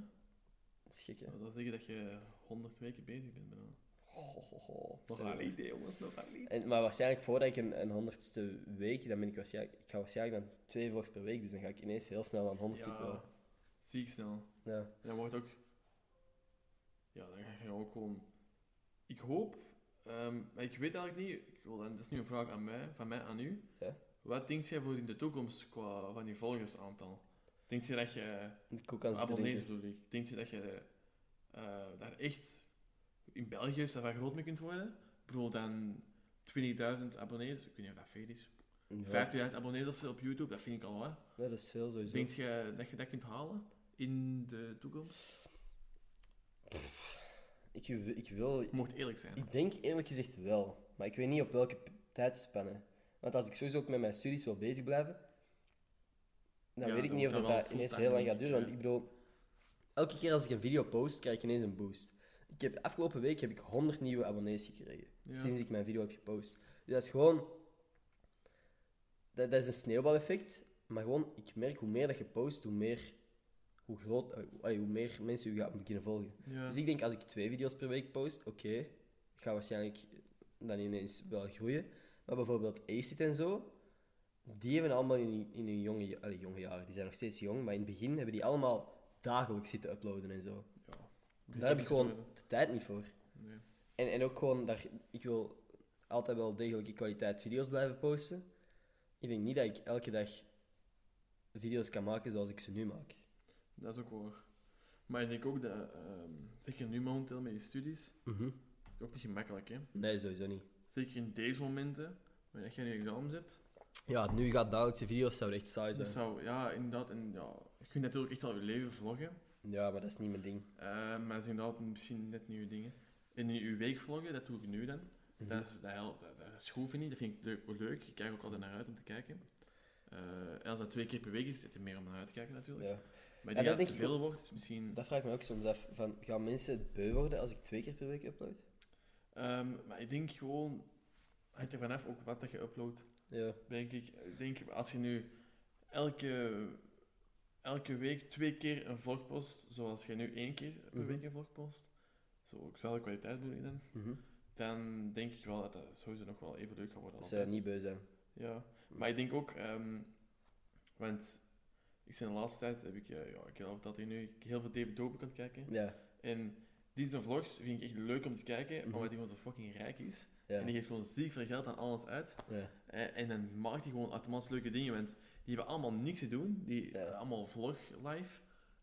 Dat is gek, hè? Dat dat je 100 weken bezig bent bijna. Oh, oh, oh. Nog Zo. maar niet, hè, jongens, nog maar niet. En, maar waarschijnlijk voordat ik een, een honderdste week, dan ben ik waarschijnlijk, ik ga waarschijnlijk dan twee vlogs per week, dus dan ga ik ineens heel snel aan 100 zitten. Ja, ziek snel. Ja. En dan wordt ook... Ja, dan ga je ook gewoon... Ik hoop... ehm, maar ik weet eigenlijk niet... Ik wil, en dat is nu een vraag aan mij, van mij aan u. Ja. Wat denkt jij voor in de toekomst qua van je volgersaantal? Denkt je dat je... Ik ook aan Abonnees bedoel ik. Denkt je dat je eh, daar echt... In België dat van groot mee kunt worden? Ik bedoel, dan 20.000 abonnees. Ik weet niet of dat veel is. Ja. 50.000 abonnees of op YouTube, dat vind ik al wat. Ja, dat is veel sowieso. Denk je dat je dat kunt halen in de toekomst? Ik, wil- ik wil... Je mocht eerlijk zijn. Ik denk eerlijk gezegd wel, maar ik weet niet op welke p- tijdspanne. Want als ik sowieso ook met mijn studies wil bezig blijven, dan Ja, weet ik dan niet of dat, wel ineens heel lang gaat duren. Want ik bedoel, elke keer als ik een video post, krijg ik ineens een boost. Ik heb, afgelopen week heb ik 100 nieuwe abonnees gekregen, Ja. sinds ik mijn video heb gepost. Dus dat is gewoon... Dat, dat is een sneeuwbaleffect, maar gewoon, ik merk hoe meer dat je post, hoe meer... Hoe, groot, eh, allee, hoe meer mensen je gaan beginnen volgen. Ja. Dus ik denk als ik twee video's per week post, oké, ik ga waarschijnlijk dan ineens wel groeien. Maar bijvoorbeeld Acid en zo, die hebben allemaal in, in hun jonge, allee, jonge jaren, die zijn nog steeds jong, maar in het begin hebben die allemaal dagelijks zitten uploaden en zo. Ja. Daar heb ik gewoon de tijd niet voor. Nee. En, en ook gewoon, daar, ik wil altijd wel degelijke kwaliteit video's blijven posten. Ik denk niet dat ik elke dag video's kan maken zoals ik ze nu maak. Dat is ook waar. Maar ik denk ook dat, ehm, zeker nu momenteel met je studies, Mhm. is ook niet gemakkelijk, hè. Nee, sowieso niet. Zeker in deze momenten, wanneer je je examen hebt. Ja, nu gaat dagelijkse video's zouden echt saai zijn. Dat zou, ja, inderdaad, en ja, je kunt natuurlijk echt wel je leven vloggen. Ja, maar dat is niet mijn ding. eh, maar dat is inderdaad misschien net nieuwe dingen. En in je week vloggen, dat doe ik nu dan. Mhm. Dat, is, dat, helpt, dat, dat is goed, vind ik. Dat vind ik leuk, leuk. Ik kijk ook altijd naar uit om te kijken. En als dat twee keer per week is, is het meer om naar uit te kijken natuurlijk. Ja. Maar Ja, ik dat het te veel wordt, is misschien... Dat vraag ik me ook soms af. Van, gaan mensen beu worden als ik twee keer per week upload? Ehm, maar ik denk gewoon, hangt er vanaf ook wat dat je uploadt, Ja. denk ik. Ik denk, als je nu elke, elke week twee keer een vlog post, zoals je nu één keer per Mhm. week een vlog post, zo dezelfde kwaliteit bedoel ik dan, Mhm. dan denk ik wel dat dat sowieso nog wel even leuk gaat worden. Dat ze altijd. niet beu zijn. Ja, maar ik denk ook, ehm, want ik zijn de laatste tijd, heb ik, eh, ja, ik heb al verteld hier nu, ik heel veel David Dobrik het kijken. Ja. En die zijn vlogs vind ik echt leuk om te kijken, Mhm. omdat hij gewoon zo fucking rijk is. Ja. En die geeft gewoon ziek veel geld aan alles uit. ja. Eh, en dan maakt hij gewoon automatisch leuke dingen, want die hebben allemaal niks te doen. Die Ja. eh, allemaal vlog live.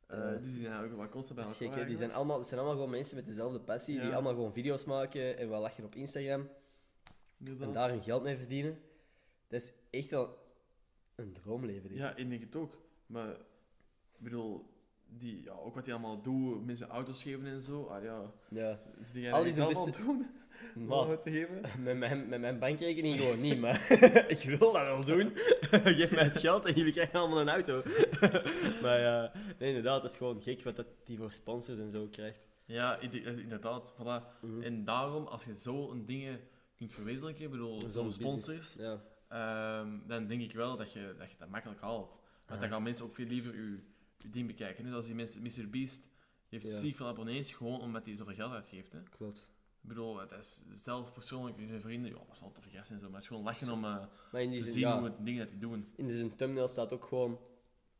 Eh. Dus die zijn ook wel constant bij elkaar. gek? Die zijn eigenlijk. allemaal, het zijn allemaal gewoon mensen met dezelfde passie, die allemaal gewoon video's maken en wel lachen op Instagram Inderdaad. en daar hun geld mee verdienen. Dat is echt wel een droomleven. dit. Ja, ik denk het ook. Maar, ik bedoel, die, ja, ook wat hij allemaal doet, mensen auto's geven en zo. Ah ja, Ja. die Al die zijn al beste- doen? Maar, te geven? met, mijn, met mijn bankrekening gewoon niet, maar ik wil dat wel doen. Geef mij het geld en jullie krijgen allemaal een auto. maar ja, nee, inderdaad, dat is gewoon gek wat dat die voor sponsors en zo krijgt. Ja, denk- inderdaad. Voilà. Mhm. En daarom, als je zo een dingen kunt verwezenlijken, bedoel, Zo'n zo'n sponsors, Ja. ehm, dan denk ik wel dat je dat, je dat makkelijk haalt. Want dan gaan mensen ook veel liever je, je ding bekijken. Net als die mensen, Mr. Beast, heeft Ja. ziek veel abonnees, gewoon omdat hij zoveel geld uitgeeft. Hè. Klopt. Ik bedoel, het is zelf persoonlijk, zijn vrienden, ja, dat wel toffe gasten en zo, maar het is gewoon lachen om eh, Maar in die te zin, zien ja, hoe het dingen dat die doen. in zijn thumbnail staat ook gewoon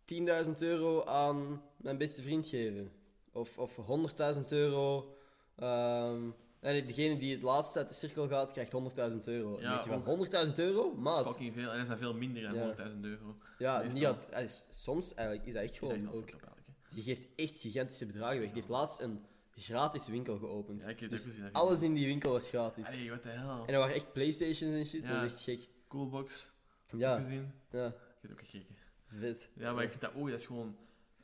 10.000 euro aan mijn beste vriend geven. Of, of 100.000 euro. ehm, en degene die het laatst uit de cirkel gaat, krijgt 100.000 euro. Ja, je van, ook. 100.000 euro? Maat. Fucking veel, en dat is dan veel minder dan Ja. 100.000 euro. Ja, niet soms eigenlijk is dat echt Dat is echt gewoon ook... Die geeft echt gigantische bedragen weg. Die heeft laatst een gratis winkel geopend. Ja, ik heb Dus gezien. dat alles in die winkel was gratis. Hey, what the hell. En er waren echt Playstations en shit. Ja. Dat is echt gek. Coolbox, Ja, gezien. ja, Ik heb ook gekeken. vet. Ja, maar ik vind dat ook, dat is gewoon,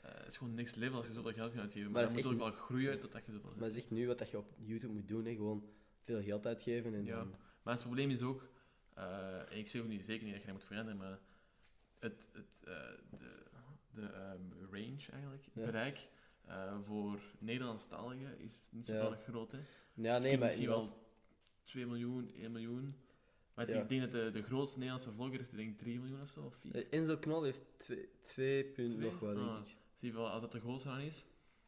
het is gewoon next level als je zoveel geld gaat uitgeven. Maar Maar, dat dan moet ook wel groeien totdat je zoveel Maar dat echt nu wat dat je op YouTube moet doen. Hè. Gewoon veel geld uitgeven. En Ja. dan- Maar het probleem is ook, eh, en ik zeg ook niet, zeker niet dat je dat moet veranderen, maar het, het, eh, de, de ehm, range eigenlijk, het Ja. bereik eh, voor Nederlandstaligen is niet zo Ja. erg groot. Hè. Ja, Je nee, maar misschien wel 2 miljoen, 1 miljoen. Maar Ja. ik denk dat de, de grootste Nederlandse vlogger heeft, ik denk 3 miljoen of zo, of 4. Eh, Enzo Knol heeft 2 punt Twee? nog wat, denk Ah. ik. Zie wel, als dat de grootste dan is,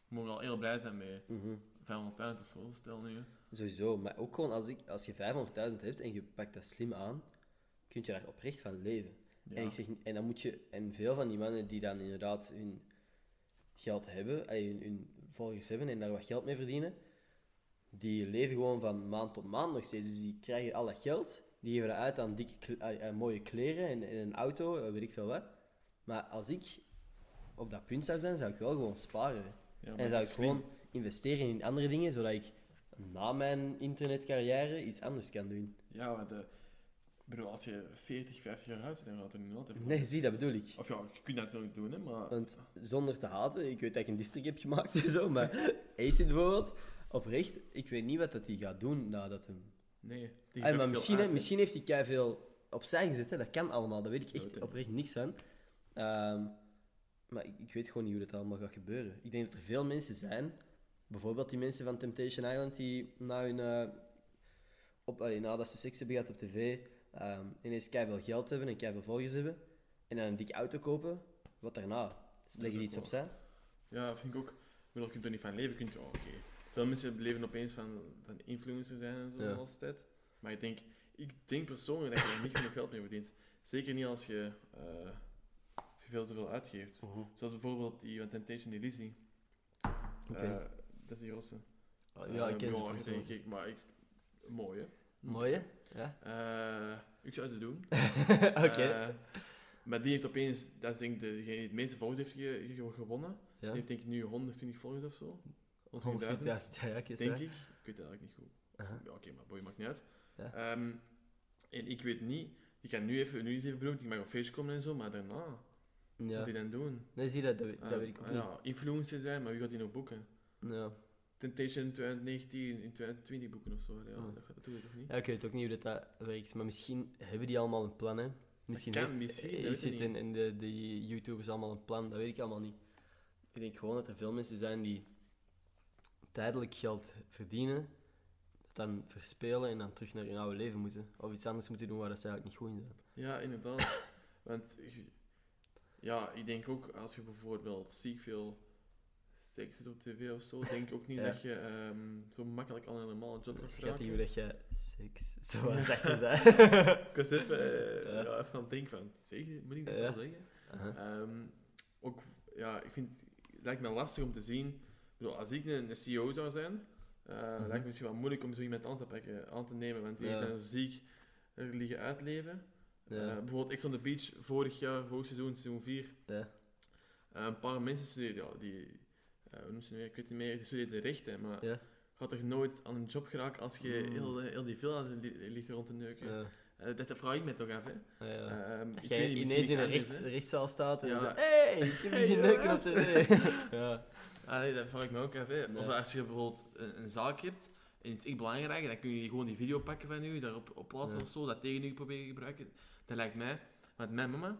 mogen we al heel blij zijn met Mhm. 500 of zo, stel nu. hè. Sowieso, maar ook gewoon als, ik, als je 500.000 hebt en je pakt dat slim aan, kun je daar oprecht van leven. Ja. En, ik zeg, en dan moet je, en veel van die mannen die dan inderdaad hun geld hebben, hun, hun volgers hebben en daar wat geld mee verdienen, die leven gewoon van maand tot maand nog steeds. Dus die krijgen al dat geld, die geven dat uit aan, dikke, aan mooie kleren en, en een auto, eh, weet ik veel wat. Maar als ik op dat punt zou zijn, zou ik wel gewoon sparen. Ja, En zou ik slim. gewoon investeren in andere dingen, zodat ik na mijn internetcarrière iets anders kan doen. Ja, want ik bedoel, als je 40, 50 jaar oud bent, dan gaat er niet altijd. Nee, zie, dat bedoel ik. Of ja, je kunt dat natuurlijk doen, hè, maar... Want zonder te haten, ik weet dat ik een district heb gemaakt en zo, maar Acid bijvoorbeeld, oprecht, ik weet niet wat dat hij gaat doen nadat hem... Nee. die Ah, maar misschien, uit, misschien heeft hij veel opzij gezet, hè. dat kan allemaal, daar weet ik echt oprecht niks van. Ehm, maar ik, ik weet gewoon niet hoe dat allemaal gaat gebeuren. Ik denk dat er veel mensen zijn, bijvoorbeeld die mensen van Temptation Island, die na hun, eh, op, allee, nadat ze seks hebben gehad op tv, ehm, ineens veel geld hebben en veel volgers hebben, en dan een dikke auto kopen, wat daarna? Leg je iets wel. opzij? Ja, vind ik ook. Bedoel, je kunt er niet van leven. Kunt, oh, oké. Veel mensen leven opeens van, van influencer zijn en zo Ja. de laatste tijd. Maar ik denk, ik denk persoonlijk dat je er niet genoeg geld mee verdient. Zeker niet als je eh, veel te veel uitgeeft. Zoals bijvoorbeeld die van Temptation, die Lizzie. Oké. Eh, dat is die grootste. Oh, ja, ik ken ze denk ik, maar ik, mooi hè. Mooi? Ja. Eh, ik zou het doen. Oké. Eh, maar die heeft opeens, dat is denk ik de- degene die het meeste volgers heeft ge- ge- gewonnen. Die ja. heeft denk ik nu 120 volgers of zo. 120.000. 150.000, ja, ja, ik denk ik. Ik weet het eigenlijk niet goed. Ja, oké, maar boy, maakt niet uit. Ja. Ehm, en ik weet niet, die kan nu even, nu is even beroemd, die mag op feestje komen en zo, maar daarna, Ja. gaat die dan doen? Nee, zie dat, dat, weet- dat Ah, weet ik ook ah, niet. Ja, influencer zijn, maar wie gaat die nog boeken? Ja. Temptation 2019 in 2020 boeken of zo. Ja, Ja. dat, doe je toch niet? ja, ik weet ook niet hoe dat, dat werkt, maar misschien hebben die allemaal een plan, hè. Misschien kan, heeft misschien, eh, is het en de, de YouTubers allemaal een plan, dat weet ik allemaal niet. Ik denk gewoon dat er veel mensen zijn die tijdelijk geld verdienen, dat dan verspelen en dan terug naar hun oude leven moeten. Of iets anders moeten doen waar dat ze eigenlijk niet goed in zijn. Ja, inderdaad. Want ja, ik denk ook als je bijvoorbeeld ziek veel seks zit op tv of zo, denk ik ook niet Ja. dat je ehm, zo makkelijk al een normale job gaat Schattig raken. hoe dat je seks zo te zijn. Ik was even, eh, Ja. ja. even aan het denken van, zeg, moet ik dat wel zeggen? Ehm, ook, ja, ik vind het lijkt me lastig om te zien. Ik bedoel, als ik een, een CEO zou zijn, eh Mhm. lijkt me misschien wel moeilijk om zo iemand aan te pakken, aan te nemen, want die dan ziek er liggen uitleven. Ja. Eh, bijvoorbeeld Ex on the Beach, vorig jaar, vorig seizoen, seizoen 4. Ja. Eh, een paar mensen studeren, ja, die, eh, hoe noemen ze ik weet niet meer, die studeren de rechten, maar Ja. gaat er nooit aan een job geraken als je Mm. heel, heel die villa li- ligt rond te neuken. Eh, dat vraag ik me toch af, hè. Ja. Dat ik jij weet niet, ineens in een rechts, rechtszaal staat en Ja. zo... Hey, ik heb je zien neuken op tv. ja. Ah, nee, dat vraag ik me ook. Hè. Of als je bijvoorbeeld een, een zaak hebt en het is echt belangrijk, dan kun je gewoon die video pakken van u, daarop op plaatsen Ja. of zo, dat tegen u proberen te gebruiken. Dat lijkt mij. Want mijn mama,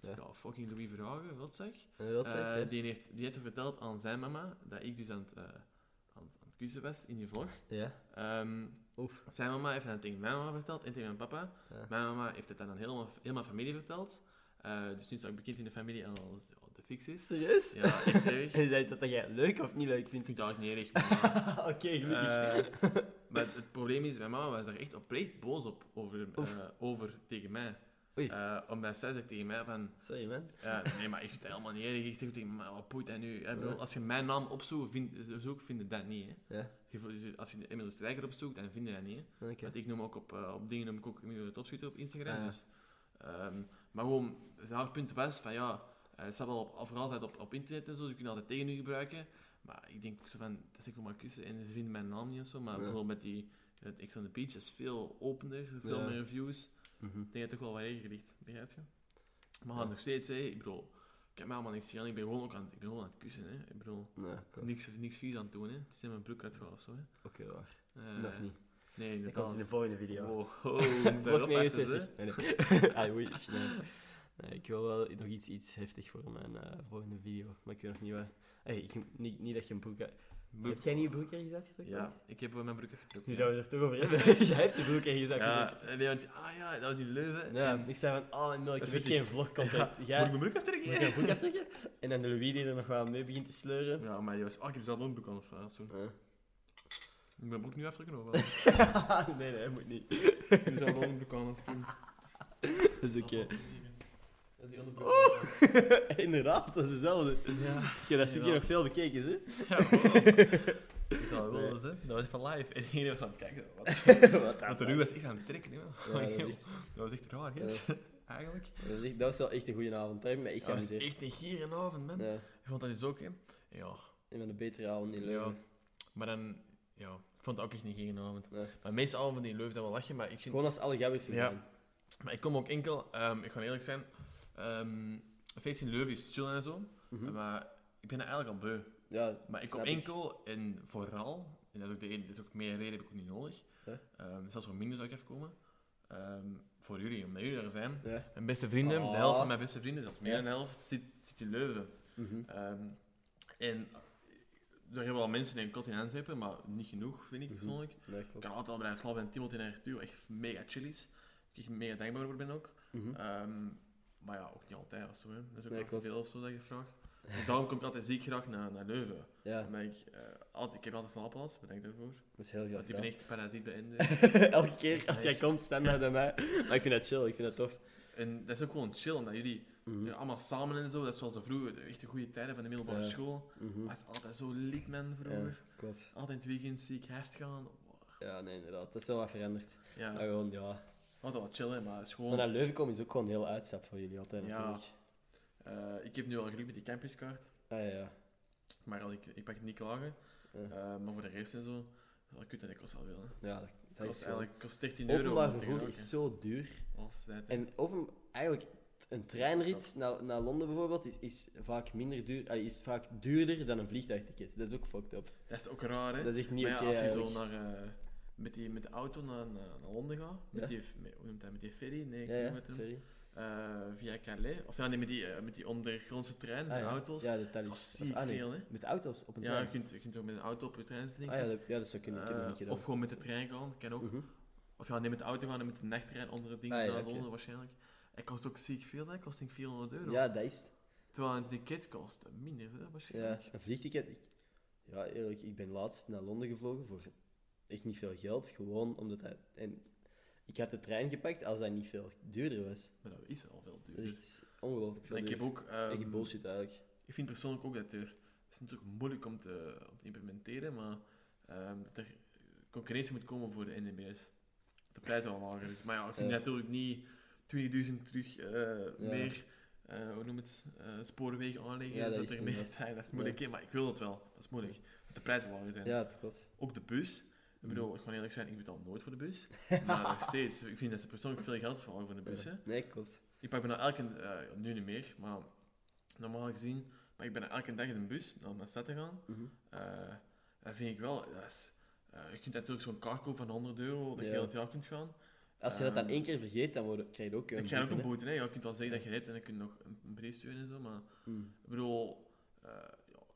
Ja. ja. fucking Louis Verhagen, wat zeg. Wat zeg Eh, je? die, heeft, die heeft verteld aan zijn mama dat ik dus aan het, eh, aan het, aan het kussen was in die vlog. Ja. Ehm, Oef. zijn mama heeft dat tegen mijn mama verteld en tegen mijn papa. Ja. Mijn mama heeft het dan aan helemaal, helemaal familie verteld. Eh, dus nu is ook bekend in de familie als ja, de fix is. Serieus? Ja, echt erg. En is dat dat jij leuk of niet leuk Ik vindt? vind dat ook niet erg. Oké, gelukkig. Maar het probleem is, mijn mama was daar echt oprecht boos op, over, eh, over tegen mij. Eh, omdat zij zegt tegen mij van, Sorry, man. nee, maar het helemaal niet erg. Ik zeg tegen mij, wat boeit dat nu? Bedoel, als je mijn naam opzoekt, vind, je dat niet. Hè. Ja, Je Als je Emil de Strijker opzoekt, dan vind je dat niet. Oké. Want ik noem ook op, eh, op dingen noem ik ook Emil de Topschutter op Instagram. Ah, ja. dus, ehm, maar gewoon, haar punt was van ja, het staat wel op, voor altijd op, op internet en zo, ze kunnen altijd tegen u gebruiken. Maar ik denk zo van, dat is ik voor maar kussen en ze vinden mijn naam niet of zo. Maar Ja. bijvoorbeeld met die het X on the Beach is veel opener, veel Ja. meer reviews. Mhm. Ik denk dat het toch wel wat ligt, begrijp je? Maar Ja. nog steeds, hè, ik bedoel, ik heb mij allemaal niks gedaan, ik ben gewoon ook aan het, ik ben gewoon aan het kussen. Hè. Ik bedoel, klopt. niks, niks vies aan het doen, hè. het is in mijn broek uitgehaald of zo. Hè. Oké, waar. Eh, Nog niet. Nee, Dat komt in de volgende video. Wow, oh, Vlog daarop passen 69. ze. Nee, nee. ah. Nee. Nee, ik wil wel nog iets, iets heftig voor mijn eh, volgende video. Maar ik weet nog niet wat. Hey, ik, niet, niet dat je een broek... Broek- Heb jij niet je broek ergens uitgetrokken? Ja, ik heb wel mijn broek afgetrokken. Nu dat we er toch over hebben. jij heeft de broek ergens uitgetrokken. Ja, nee, want, ah ja, dat was die leuven. Ja, En- ik zei van, oh nee, ik heb geen vlogcontent. Ja, Moet ik mijn broek aftrekken? moet je een broek aftrekken? En dan de Louis die er nog wel mee begint te sleuren. Ja, maar die was, ah, ik heb zelf een broek aan het vragen. zo. Ja. Ik ben ook nu even of nee, nee, moet niet. Je zou wel een broek aan kind. Dat is oké. Dat is die onderbroek. Inderdaad, dat is hetzelfde. Ja. Ik heb dat stukje Ja. nog veel bekeken, hè? Ja, wow. Ik zou wel eens, hè. Dat was van live. En iedereen was aan het kijken. Wat, Wat want de Ruud was echt aan het trekken, hè. Ja, dat is echt- Dat was echt raar, hè. Eigenlijk. Dat was, echt, dat was wel echt een goede avond. Daar heb ik Dat was echt een gieren avond, man. Ja, Ik vond dat dus ook, hè. Ja. een van de betere avonden in Ja. Leuven. Maar dan... Ja. Ik vond het ook echt een gieren avond. Nee. Maar meestal avonden in Leuven zijn wel lachen, maar ik vind... Gewoon als alle gabbers er Ja. zijn. Maar ik kom ook enkel... ehm, ik ga eerlijk zijn. Een feest in Leuven is chill en zo. Mhm. Maar ik ben er eigenlijk al beu. Ja, Maar ik kom ik. enkel en vooral, en dat is ook, de, ene- dat is ook meer reden, heb ik ook niet nodig. Ja. Ehm, zelfs voor minder zou ik even komen. Ehm, voor jullie, omdat jullie er zijn. Mijn beste vrienden, Ah. de helft van mijn beste vrienden, dat is meer dan de helft, zit, zit in Leuven. Mhm. Ehm, en er hebben wel mensen in Kot in maar niet genoeg, vind ik Mhm. persoonlijk. Nee, Ik altijd al blijven slapen en Timothy en Arthur, echt mega chill is. Ik echt mega dankbaar voor ben ook. Maar ja, ook niet altijd of zo. Hè. Dat is ook Nee, altijd veel of zo dat je vraagt. Dus daarom kom ik altijd ziek graag naar, naar Leuven. Ja, Omdat ik, eh, altijd, ik heb altijd slaapplaats, bedankt daarvoor. dat is heel graag Want ik ben echt parasiet bij. Elke keer als jij komt, standaard bij mij. Maar ik vind dat chill, ik vind dat tof. en dat is ook gewoon chill, omdat jullie Mhm. ja, allemaal samen en zo, dat is zoals de vroeger, de echte goede tijden van de middelbare Ja. school. Mhm. Dat is altijd zo lief, man, vroeger. Klopt. Altijd in het weekend zie ik hard gaan. Ja, nee, inderdaad. Dat is wel wat veranderd. Ja, Maar gewoon, ja. Altijd wat chill, hè, maar het is Maar gewoon... naar Leuven komen is ook gewoon een hele uitstap voor jullie altijd, Ja. natuurlijk. eh, ik heb nu al geluk met die campingskaart, Ah ja. maar al, ik, ik pak het niet klagen. Ja, Eh, maar voor de rest en zo, dat kut, dat kost wel veel. Hè. ja dat, dat kost is eigenlijk kost 13 euro. Openbaar te vervoer geraken. is zo duur. Als tijd, hè. En open, eigenlijk, een treinrit naar, naar Londen bijvoorbeeld is, is vaak minder duur, is vaak duurder dan een vliegtuigticket. Dat is ook fucked up. Dat is ook raar, hè. Dat is echt niet maar oké als je zo eigenlijk. naar, eh, met, die, met de auto naar, Londen gaat, met Ja. die, met, hoe noemt dat, met die ferry, nee, ik Ja, ja, ferry. Eh, via Calais, of ja, nee, met die, eh, met die ondergrondse trein, met Ah, de ja. auto's. Ja, kost Of- ziek ah, nee, veel, hè. Met auto's op een Ja, trein. je kunt, je kunt ook met een auto op je trein zitten. Ah ja, dat, ja, dat zou kunnen. Ik dat Eh, of gewoon met de trein gaan, kan ook. Mhm. Of ja, nee, met de auto gaan en met de nachttrein onder het ding Ah, ja, naar oké. Londen waarschijnlijk. Het kost ook ziek veel, hè. kost denk ik 400 euro. Ja, dat is het. Terwijl een ticket kost minder, hè, Ja, waarschijnlijk. een vliegticket. Ik, ja, eerlijk, ik ben laatst naar Londen gevlogen voor echt niet veel geld. Gewoon omdat hij. En ik had de trein gepakt als dat niet veel duurder was. Maar dat is wel veel Dat duurder. is ongelooflijk veel En ik heb ook... ehm, Echt bullshit eigenlijk. Ik vind persoonlijk ook dat er... Het is natuurlijk moeilijk om te, om te implementeren, maar ehm, dat er concurrentie moet komen voor de NDBS. De prijs wel lager is. Maar ja, je kunt natuurlijk niet 2000 terug eh, Ja. meer, eh, hoe noem het, spoorwegen aanleggen. Ja, dat er meer, dat is moeilijk, maar ik wil het wel. Dat is moeilijk. Dat de prijzen lager zijn. Ja, dat klopt. Ook de bus. Ik bedoel, ik ga eerlijk zijn, ik betaal nooit voor de bus. maar nog steeds, ik vind dat ze persoonlijk veel geld vragen voor de bus. hè. Ja. Nee, klopt. Ik pak bijna elke, eh, nu niet meer, maar normaal gezien, maar ik ben elke dag in een bus om naar de stad te gaan. Mhm. Eh, dat vind ik wel, dat is, eh, je kunt natuurlijk zo'n kaart kopen van 100 euro, dat je heel het jaar kunt gaan. Als je dat dan één keer vergeet, dan word- krijg je ook Dan een krijg je ook boete, een boete, hè. Je kunt wel zeggen dat je rijdt en dan kun je nog een, een brief sturen en zo, maar hè. Mm. ik bedoel,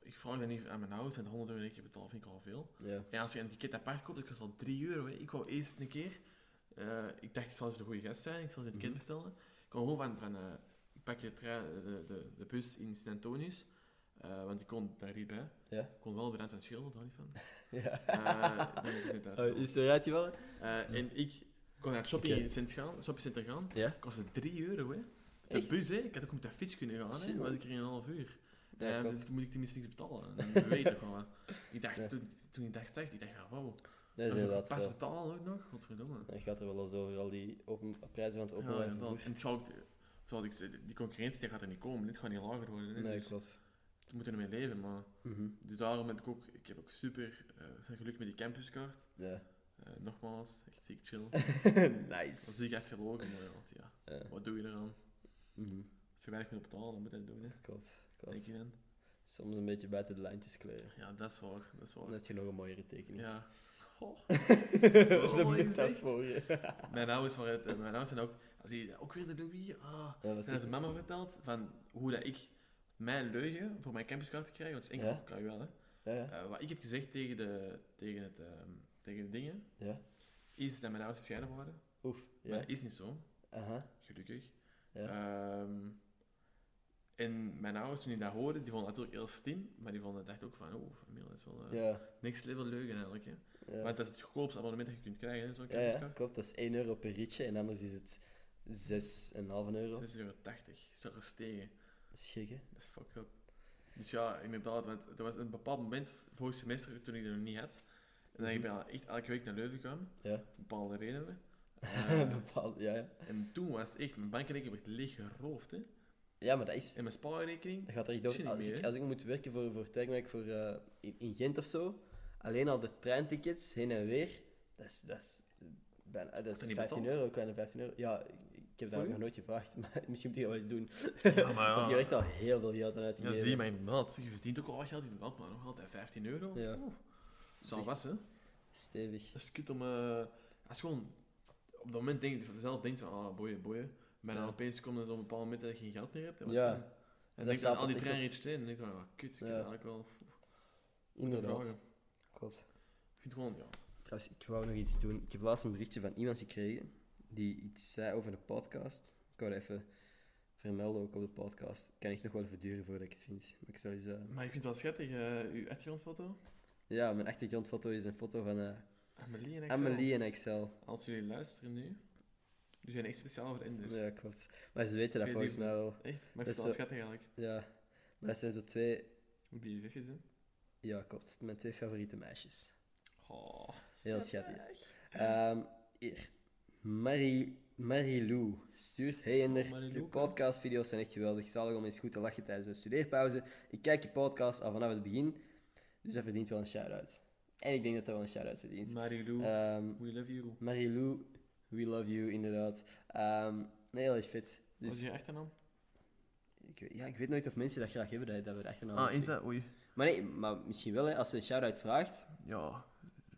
ik vraag dat niet aan mijn ouders, en de 100 euro in één keer betalen vind ik al veel. Ja. En als je een ticket apart koopt, dat kost al 3 euro. Hè. Ik wou eerst een keer, eh, ik dacht ik zal eens een goede gast zijn, ik zal eens een ticket Mhm. bestellen. Ik kwam gewoon van, van eh, ik pak je trein, de, de, de bus in Sint Antonius, eh, want ik kon daar niet bij. Ja. Ik kon wel bij van Schilder, daar niet van. ja. Dan ik. Oh, is er uit wel? En ik kon naar het shopping Oké. cent gaan, shoppingcenter gaan, Ja. kostte 3 euro. Hè. De Echt? bus, hè. ik had ook met de fiets kunnen gaan, hè. Was ik er in een half uur. Ja, dan moet ik tenminste niks betalen. En dat weet wel. hè. Ik dacht, Ja. toen, toen ik dat zag, ik dacht, ja, wow. Dat is inderdaad Pas betalen ook nog, godverdomme. Dan gaat er wel eens over al die open, prijzen van het Ja, openbaar vervoer. En het gaat ook, zoals ik zei, die concurrentie die gaat er niet komen. Dit gaat niet lager worden. Hè. Nee, dus klopt. we moeten ermee leven. Maar, Mhm. dus daarom heb ik ook, ik heb ook super eh, veel geluk met die campuskaart. Ja. Eh, nogmaals, echt ziek chill. nice. Dat zie ik echt gelogen, maar want ja, Ja. wat doe je eraan? Mhm. Als je weinig moet betalen, dan moet je dat doen. Hè. Klopt. Klopt. Denk je dan? Soms een beetje buiten de lijntjes kleuren. Ja, dat is waar. Dat is waar. Dan heb je nog een mooiere tekening. Ja. De Zo mooi metafoor. Ja, Mijn ouders, waren, het- mijn ouders zijn ook, als die ook weer de Louis, ah, dat is En als mama vertelt van hoe dat ik mijn leugen voor mijn campuskaart krijg, want het is enkel Ja. voor KUL, hè. Ja, ja. Eh, wat ik heb gezegd tegen de, tegen het, ehm, tegen de dingen, ja. is dat mijn ouders gescheiden waren. Oef. Maar Ja. dat is niet zo, Aha. gelukkig. Ja. Ehm, en mijn ouders, toen die dat hoorden, die vonden het natuurlijk heel slim, maar die vonden dacht ook van, oh, familie, dat is wel eh, Ja. next level leugen eigenlijk, hè. Ja. Maar dat is het goedkoopste abonnement dat je kunt krijgen, zo'n Ja, ja, klopt. Dat is 1 euro per ritje en anders is het 6,5 euro. 6,80 euro. Is toch gestegen. Dat is gek, hè? Dat is fucked up. Dus ja, inderdaad, want er was een bepaald moment vorig semester toen ik er nog niet had. En dan ik ben echt elke week naar Leuven gegaan, Ja. bepaalde redenen. Eh, Bepaald, ja, ja. en toen was het echt, mijn bankrekening werd leeg geroofd. Hè. Ja, maar dat is... En mijn spaarrekening, Dat gaat er echt door. Als ik, als ik moet werken voor, voor Tagmac voor, eh, in, in Gent of zo, alleen al de treintickets heen en weer, dat is, dat is, bijna, dat is dat niet 15 betaald? euro, kleine 15 euro. Ja, ik, heb dat nog nooit gevraagd, maar misschien moet je dat wel eens doen. Ja, maar Want je ja. hebt al heel veel geld aan Ja, uitgegeven. zie je, maar inderdaad, je verdient ook al wat geld in het land, maar nog altijd 15 euro. Ja. Oeh. Zal Echt. was, hè. Stevig. Dat is kut om... eh, als je gewoon op dat moment denk, zelf denkt van, ah, boeien, boeien. Maar dan opeens komt het op een bepaald moment dat je geen geld meer hebt. En Ja. dan? En denk aan al die treinritjes erin en denk je van, ah, kut, ik heb eigenlijk wel Inderdaad. Klopt. Ik vind gewoon, ja... Trouwens, ik wou nog iets doen. Ik heb laatst een berichtje van iemand gekregen die iets zei over de podcast. Ik wou even vermelden ook op de podcast. Kan echt nog wel even duren voordat ik het vind. Maar ik zal eens... eh, Maar ik vind het wel schattig, eh uw achtergrondfoto. Ja, mijn achtergrondfoto is een foto van Amelie en Excel. Amelie en Excel. Als jullie luisteren nu, die zijn echt speciaal voor Ender. Ja, klopt. Maar ze weten dat volgens mij wel. Echt? Maar ik vind wel schattig eigenlijk. Ja. Maar dat zijn zo twee... Vifjes, hè. Ja, klopt. Mijn twee favoriete meisjes. Oh, Heel schattig. Ehm hier. Marie, Marie-Lou stuurt... Hey Ender, Oh, Marie-Lou, de podcastvideo's zijn echt geweldig. Zalig om eens goed te lachen tijdens de studeerpauze. Ik kijk je podcast al vanaf het begin. Dus dat verdient wel een shout-out. En ik denk dat dat wel een shout-out verdient. Marilou, Ehm we love you. Marie-Lou, we love you, inderdaad. Ehm nee, heel erg vet. Wat is Dus, je achternaam? ik, weet- ja, ik weet nooit of mensen dat graag hebben, dat, dat we de achternaam Ah, is dat? Oei. Maar nee, maar misschien wel, hè, als ze een shout-out vraagt. Ja,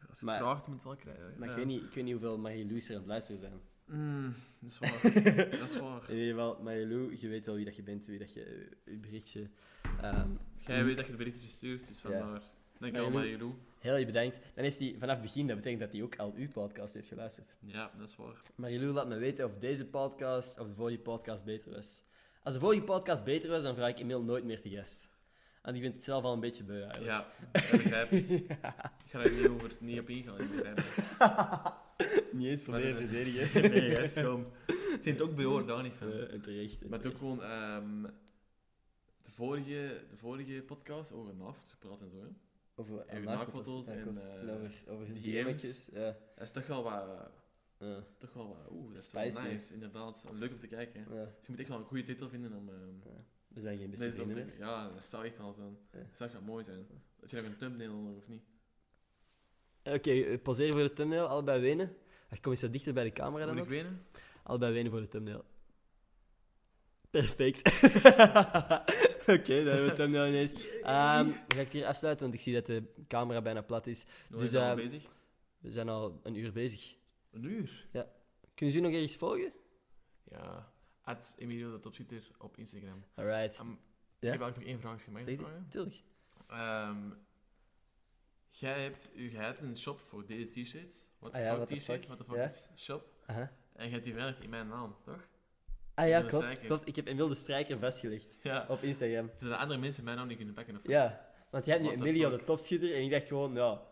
als je Maar- het vraagt, moet het wel krijgen. Maar Ja. ik, weet niet, ik weet niet hoeveel Marie-Lou's er aan het luisteren zijn. Mm, dat is waar. dat is waar. In ieder geval, Marie-Lou, je weet wel wie dat je bent, wie dat je eh, je berichtje... ehm, Jij weet dat je de berichtje stuurt, dus vandaar. Dankjewel, Marilou. Marilou. heel erg bedankt. Dan heeft hij vanaf het begin, dat betekent dat hij ook al uw podcast heeft geluisterd. Ja, dat is waar. Marie-Lou, laat me weten of deze podcast of de vorige podcast beter was. Als de vorige podcast beter was, dan vraag ik Emil nooit meer te gast. Want ik vind het zelf al een beetje beu eigenlijk. Ja, dat begrijp ik. Ik ga daar niet, over, niet op ingaan. Niet eens Maar proberen de- verdedigen. Nee, dat is gewoon... Het zijn ook behoord, daar niet van. Eh, en terecht. en Maar het ook terecht. gewoon... ehm, de, vorige, de vorige podcast over NAF, gepraat en zo, hè. Over en naakfoto's en, eh, En over, over DM's. Ja. Dat is toch wel wat... Ja. Toch wel wat... Oeh, dat is Spicy. wel nice, inderdaad. Leuk om te kijken. hè. Ja. Dus je moet echt wel een goede titel vinden om... ehm, We zijn geen beste vrienden meer. ja, dat zou echt wel zijn. Dat zou echt mooi zijn. Dat je nog een thumbnail onder, of niet? Oké, eh, poseren voor de thumbnail. Allebei wenen. Ach, kom eens zo dichter bij de camera dan Moet ik wenen? Allebei wenen voor de thumbnail. Perfect. Oké, dan hebben we de thumbnail ineens. Dan ga ik het hier afsluiten, want ik zie dat de camera bijna plat is. Hoe Dus, is al ehm, bezig? We zijn al een uur bezig. Een uur? Kunnen ze u nog ergens volgen? Ja. At Emilio de Topschutter op Instagram. Alright. Ja? Ik heb eigenlijk nog één vraag gemaakt. Het. Tuurlijk. Ehm, jij hebt u een shop voor deze t-shirts. Wat Ah ja, fuck t-shirt? fuck. Wat de fuck Ja. is shop? En je hebt die veranderd in mijn naam, toch? Ah ja, klopt, klopt. Ik heb Emil de Strijker vastgelegd Ja. op Instagram. Zodat andere mensen mijn naam niet kunnen pakken of Ja, want jij hebt nu Emilio de topschutter en ik dacht gewoon, ja,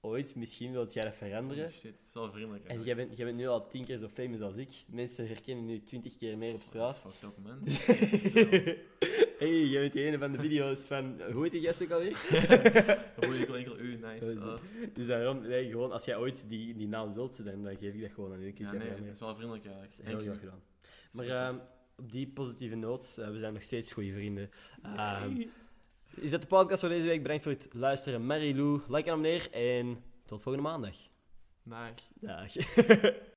ooit, misschien wil jij dat veranderen. Oh, shit, dat is wel vriendelijk. En jij bent, jij bent nu al tien keer zo famous als ik. Mensen herkennen nu twintig keer meer op Dat is straat. fucked up, man. hey, jij bent die ene van de video's van... Hoe heet die gast ook alweer? Wel enkel u, nice. is Ah. Dus daarom, nee, gewoon, als jij ooit die, die naam wilt, dan, dan geef ik dat gewoon aan u. Ja, nee, dat is wel vriendelijk. Dat is heel graag gedaan. Maar ehm, op die positieve noot, eh, we zijn nog steeds goede vrienden. Ehm, is dat de podcast voor deze week? Bedankt voor het luisteren. Marie Lou, like en abonneer en tot volgende maandag. Dag. Dag.